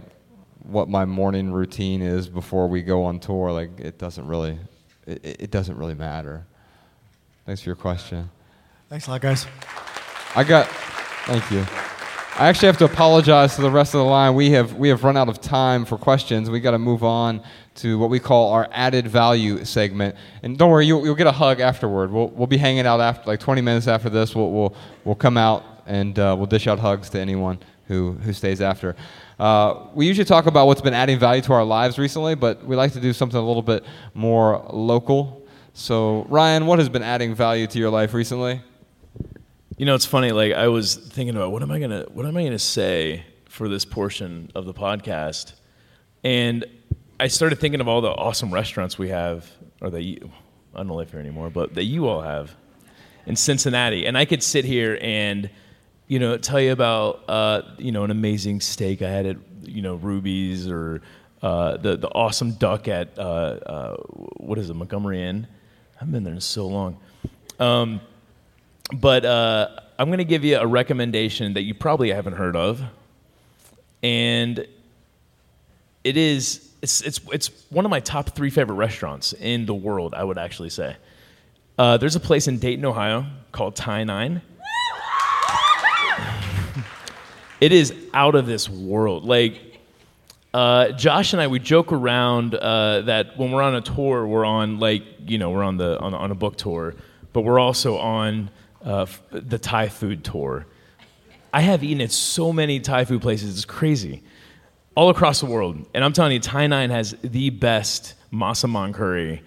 what my morning routine is before we go on tour, like it doesn't really, it, it doesn't really matter. Thanks for your question. Thanks a lot, guys. I got, thank you. I actually have to apologize to the rest of the line. We have we have run out of time for questions. We got to move on to what we call our added value segment. And don't worry, you, will get a hug afterward. We'll we'll be hanging out after like 20 minutes after this. We'll we'll we'll come out and uh, we'll dish out hugs to anyone who who stays after. Uh, we usually talk about what's been adding value to our lives recently, but we like to do something a little bit more local. So, Ryan, what has been adding value to your life recently? You know, it's funny. Like I was thinking about what am I gonna what am I gonna say for this portion of the podcast, and I started thinking of all the awesome restaurants we have, or that you, I don't live here anymore, but that you all have in Cincinnati, and I could sit here and you know, tell you about uh, you know an amazing steak I had at you know Ruby's or uh, the the awesome duck at uh, uh what is it Montgomery Inn. I've been there in so long. Um, but uh, I'm going to give you a recommendation that you probably haven't heard of, and it is it's it's it's one of my top three favorite restaurants in the world. I would actually say. Uh, there's a place in Dayton, Ohio called Thai Nine it is out of this world. Like uh, Josh and I, we joke around uh, that when we're on a tour, we're on like you know we're on the on, on a book tour, but we're also on uh, the Thai food tour. I have eaten at so many Thai food places; it's crazy, all across the world. And I'm telling you, Thai Nine has the best massaman curry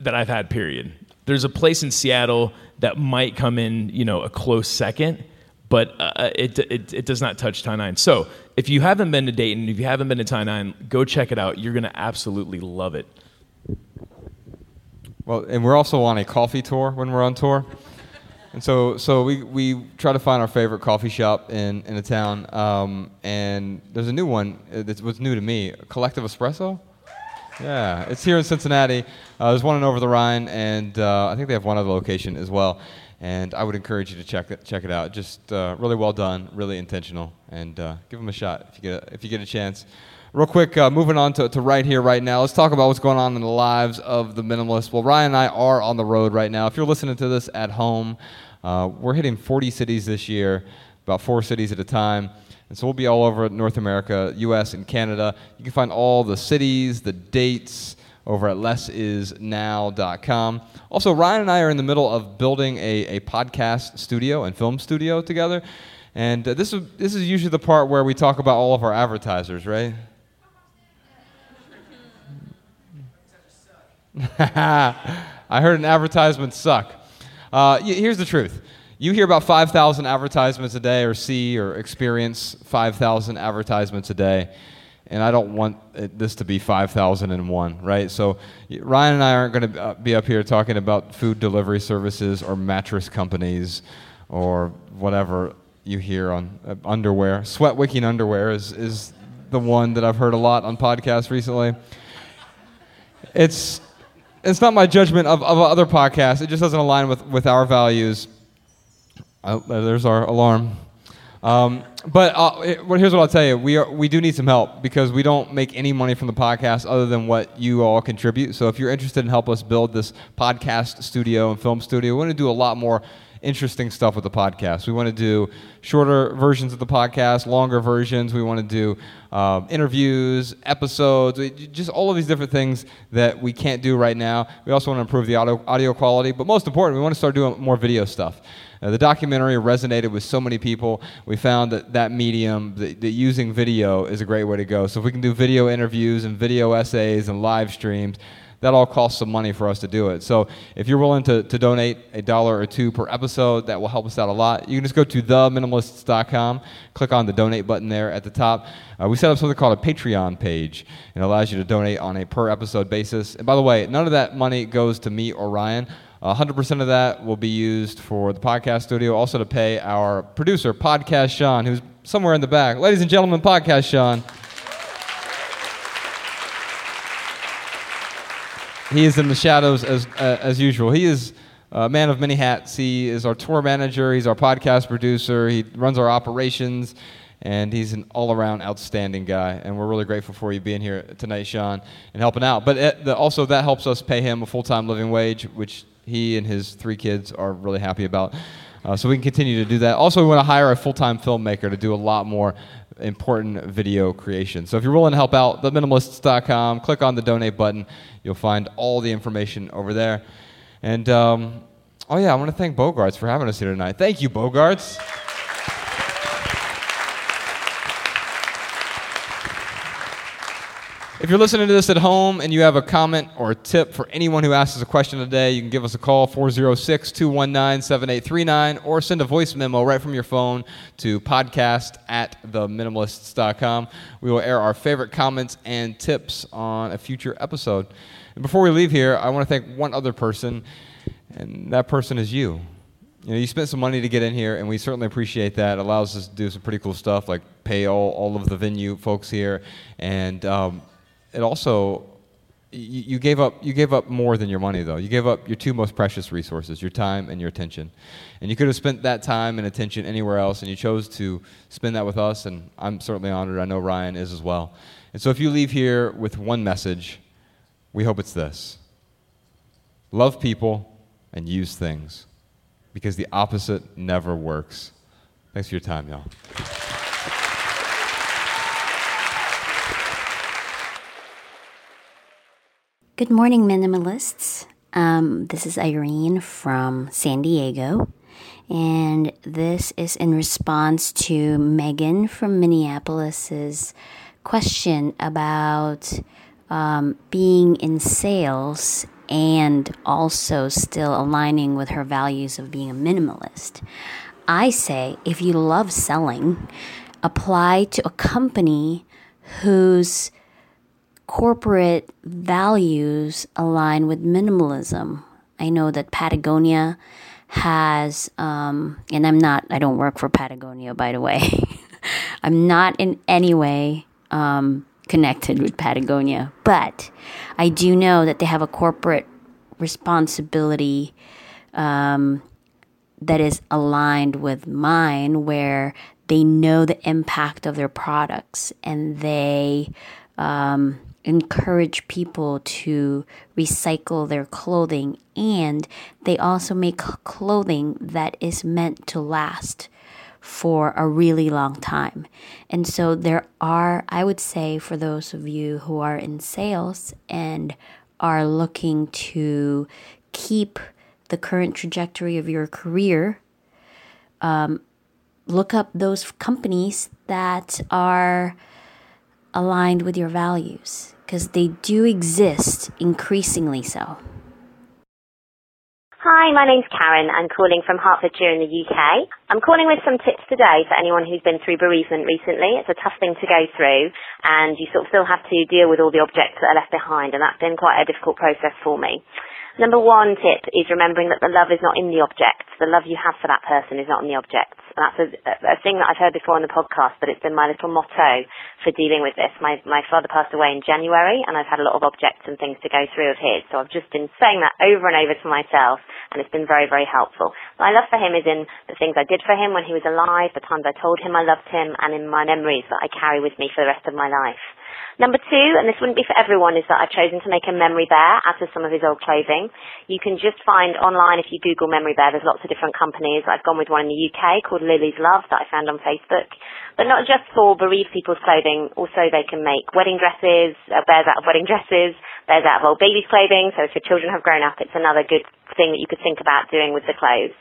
that I've had. Period. There's a place in Seattle that might come in, you know, a close second, but uh, it, it, it does not touch Thai Nine. So if you haven't been to Dayton, if you haven't been to Thai Nine, go check it out. You're gonna absolutely love it. Well, and we're also on a coffee tour when we're on tour. And so, so we, we try to find our favorite coffee shop in, in a town. Um, and there's a new one uh, that was new to me Collective Espresso. Yeah, it's here in Cincinnati. Uh, there's one in Over the Rhine, and uh, I think they have one other location as well. And I would encourage you to check it, check it out. Just uh, really well done, really intentional, and uh, give them a shot if you get a, if you get a chance. Real quick, uh, moving on to, to right here, right now. Let's talk about what's going on in the lives of the minimalists. Well, Ryan and I are on the road right now. If you're listening to this at home, uh, we're hitting 40 cities this year, about four cities at a time. And so we'll be all over North America, US, and Canada. You can find all the cities, the dates over at lessisnow.com. Also, Ryan and I are in the middle of building a, a podcast studio and film studio together. And uh, this, is, this is usually the part where we talk about all of our advertisers, right? I heard an advertisement suck. Uh, here's the truth. You hear about 5,000 advertisements a day, or see or experience 5,000 advertisements a day, and I don't want it, this to be 5,001, right? So Ryan and I aren't going to uh, be up here talking about food delivery services or mattress companies or whatever you hear on uh, underwear. Sweat wicking underwear is, is the one that I've heard a lot on podcasts recently. It's it's not my judgment of, of other podcasts. It just doesn't align with, with our values. Oh, there's our alarm. Um, but uh, it, well, here's what I'll tell you: we are, we do need some help because we don't make any money from the podcast other than what you all contribute. So if you're interested in help us build this podcast studio and film studio, we want to do a lot more interesting stuff with the podcast. We want to do shorter versions of the podcast, longer versions. We want to do um, interviews, episodes, just all of these different things that we can't do right now. We also want to improve the audio, audio quality, but most important, we want to start doing more video stuff. Uh, the documentary resonated with so many people. We found that that medium, that, that using video, is a great way to go. So if we can do video interviews and video essays and live streams, that all costs some money for us to do it. So if you're willing to, to donate a dollar or two per episode, that will help us out a lot. You can just go to theminimalists.com, click on the donate button there at the top. Uh, we set up something called a Patreon page, and it allows you to donate on a per episode basis. And by the way, none of that money goes to me or Ryan. 100% of that will be used for the podcast studio, also to pay our producer, Podcast Sean, who's somewhere in the back. Ladies and gentlemen, Podcast Sean. He is in the shadows as, uh, as usual. He is a man of many hats. He is our tour manager, he's our podcast producer, he runs our operations, and he's an all around outstanding guy. And we're really grateful for you being here tonight, Sean, and helping out. But it, the, also, that helps us pay him a full time living wage, which he and his three kids are really happy about. Uh, so we can continue to do that. Also, we want to hire a full time filmmaker to do a lot more important video creation. So if you're willing to help out, theminimalists.com, click on the donate button. You'll find all the information over there. And um, oh, yeah, I want to thank Bogarts for having us here tonight. Thank you, Bogarts. If you're listening to this at home and you have a comment or a tip for anyone who asks a question today, you can give us a call 406 219 7839 or send a voice memo right from your phone to podcast at theminimalists.com. We will air our favorite comments and tips on a future episode. And before we leave here, I want to thank one other person, and that person is you. You know, you spent some money to get in here, and we certainly appreciate that. It allows us to do some pretty cool stuff, like pay all, all of the venue folks here, and um, it also you, you gave up you gave up more than your money though. You gave up your two most precious resources, your time and your attention. And you could have spent that time and attention anywhere else and you chose to spend that with us and I'm certainly honored. I know Ryan is as well. And so if you leave here with one message, we hope it's this. Love people and use things because the opposite never works. Thanks for your time, y'all. Good morning, minimalists. Um, this is Irene from San Diego, and this is in response to Megan from Minneapolis's question about um, being in sales and also still aligning with her values of being a minimalist. I say if you love selling, apply to a company whose corporate values align with minimalism. I know that Patagonia has, um, and I'm not, I don't work for Patagonia, by the way. I'm not in any way um, connected with Patagonia, but I do know that they have a corporate responsibility um, that is aligned with mine, where they know the impact of their products and they um, encourage people to recycle their clothing and they also make clothing that is meant to last for a really long time. And so there are, I would say, for those of you who are in sales and are looking to keep the current trajectory of your career, um, look up those companies that are aligned with your values because they do exist increasingly so. Hi, my name's Karen. I'm calling from Hertfordshire in the UK. I'm calling with some tips today for anyone who's been through bereavement recently. It's a tough thing to go through and you sort of still have to deal with all the objects that are left behind and that's been quite a difficult process for me. Number one tip is remembering that the love is not in the objects. The love you have for that person is not in the objects. That's a, a thing that I've heard before on the podcast, but it's been my little motto for dealing with this. My, my father passed away in January, and I've had a lot of objects and things to go through of his. So I've just been saying that over and over to myself, and it's been very, very helpful. My love for him is in the things I did for him when he was alive, the times I told him I loved him, and in my memories that I carry with me for the rest of my life. Number two, and this wouldn't be for everyone, is that I've chosen to make a memory bear out of some of his old clothing. You can just find online if you Google memory bear. There's lots of different companies. I've gone with one in the UK called Lily's Love that I found on Facebook. But not just for bereaved people's clothing. Also, they can make wedding dresses, uh, bears out of wedding dresses, bears out of old babies' clothing. So if your children have grown up, it's another good thing that you could think about doing with the clothes.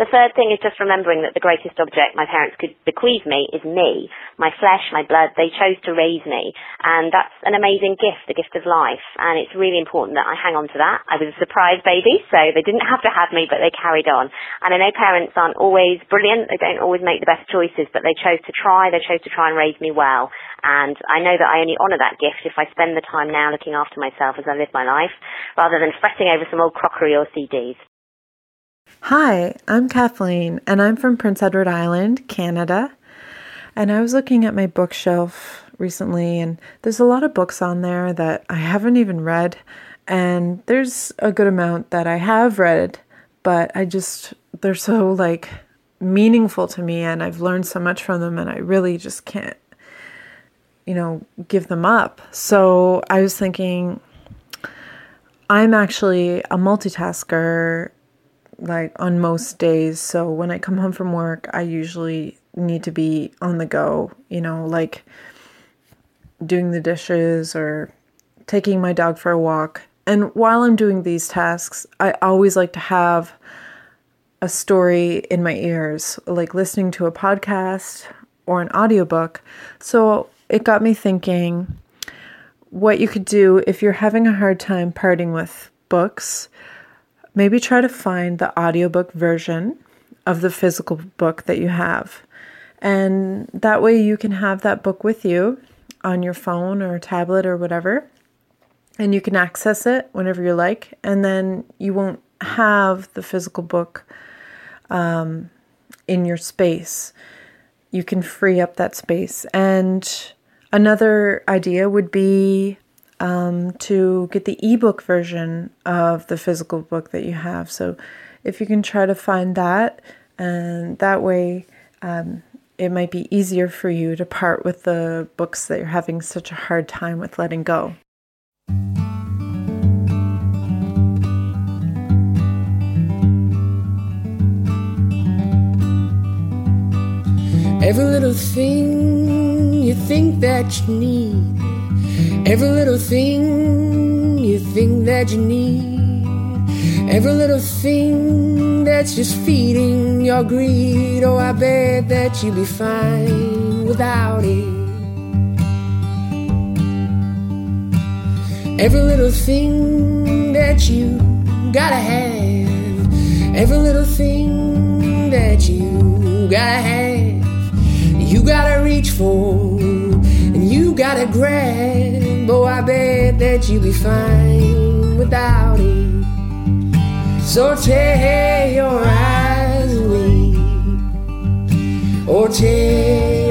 The third thing is just remembering that the greatest object my parents could bequeath me is me, my flesh, my blood. They chose to raise me, and that's an amazing gift, the gift of life. And it's really important that I hang on to that. I was a surprise baby, so they didn't have to have me, but they carried on. And I know parents aren't always brilliant; they don't always make the best choices, but they chose to try. They chose to try and raise me well. And I know that I only honour that gift if I spend the time now looking after myself as I live my life, rather than fretting over some old crockery or CDs. Hi, I'm Kathleen, and I'm from Prince Edward Island, Canada. And I was looking at my bookshelf recently, and there's a lot of books on there that I haven't even read. And there's a good amount that I have read, but I just, they're so like meaningful to me, and I've learned so much from them, and I really just can't, you know, give them up. So I was thinking, I'm actually a multitasker like on most days. So when I come home from work, I usually need to be on the go, you know, like doing the dishes or taking my dog for a walk. And while I'm doing these tasks, I always like to have a story in my ears, like listening to a podcast or an audiobook. So it got me thinking what you could do if you're having a hard time parting with books maybe try to find the audiobook version of the physical book that you have. And that way you can have that book with you on your phone or tablet or whatever. And you can access it whenever you like. And then you won't have the physical book um, in your space. You can free up that space. And another idea would be um, to get the ebook version of the physical book that you have. So if you can try to find that, and that way um, it might be easier for you to part with the books that you're having such a hard time with letting go. Every little thing you think that you need Every little thing you think that you need. Every little thing that's just feeding your greed. Oh, I bet that you'll be fine without it. Every little thing that you gotta have, every little thing that you gotta have, you gotta reach for got a grab. Oh, I bet that you'll be fine without it. So tear your eyes away, or tear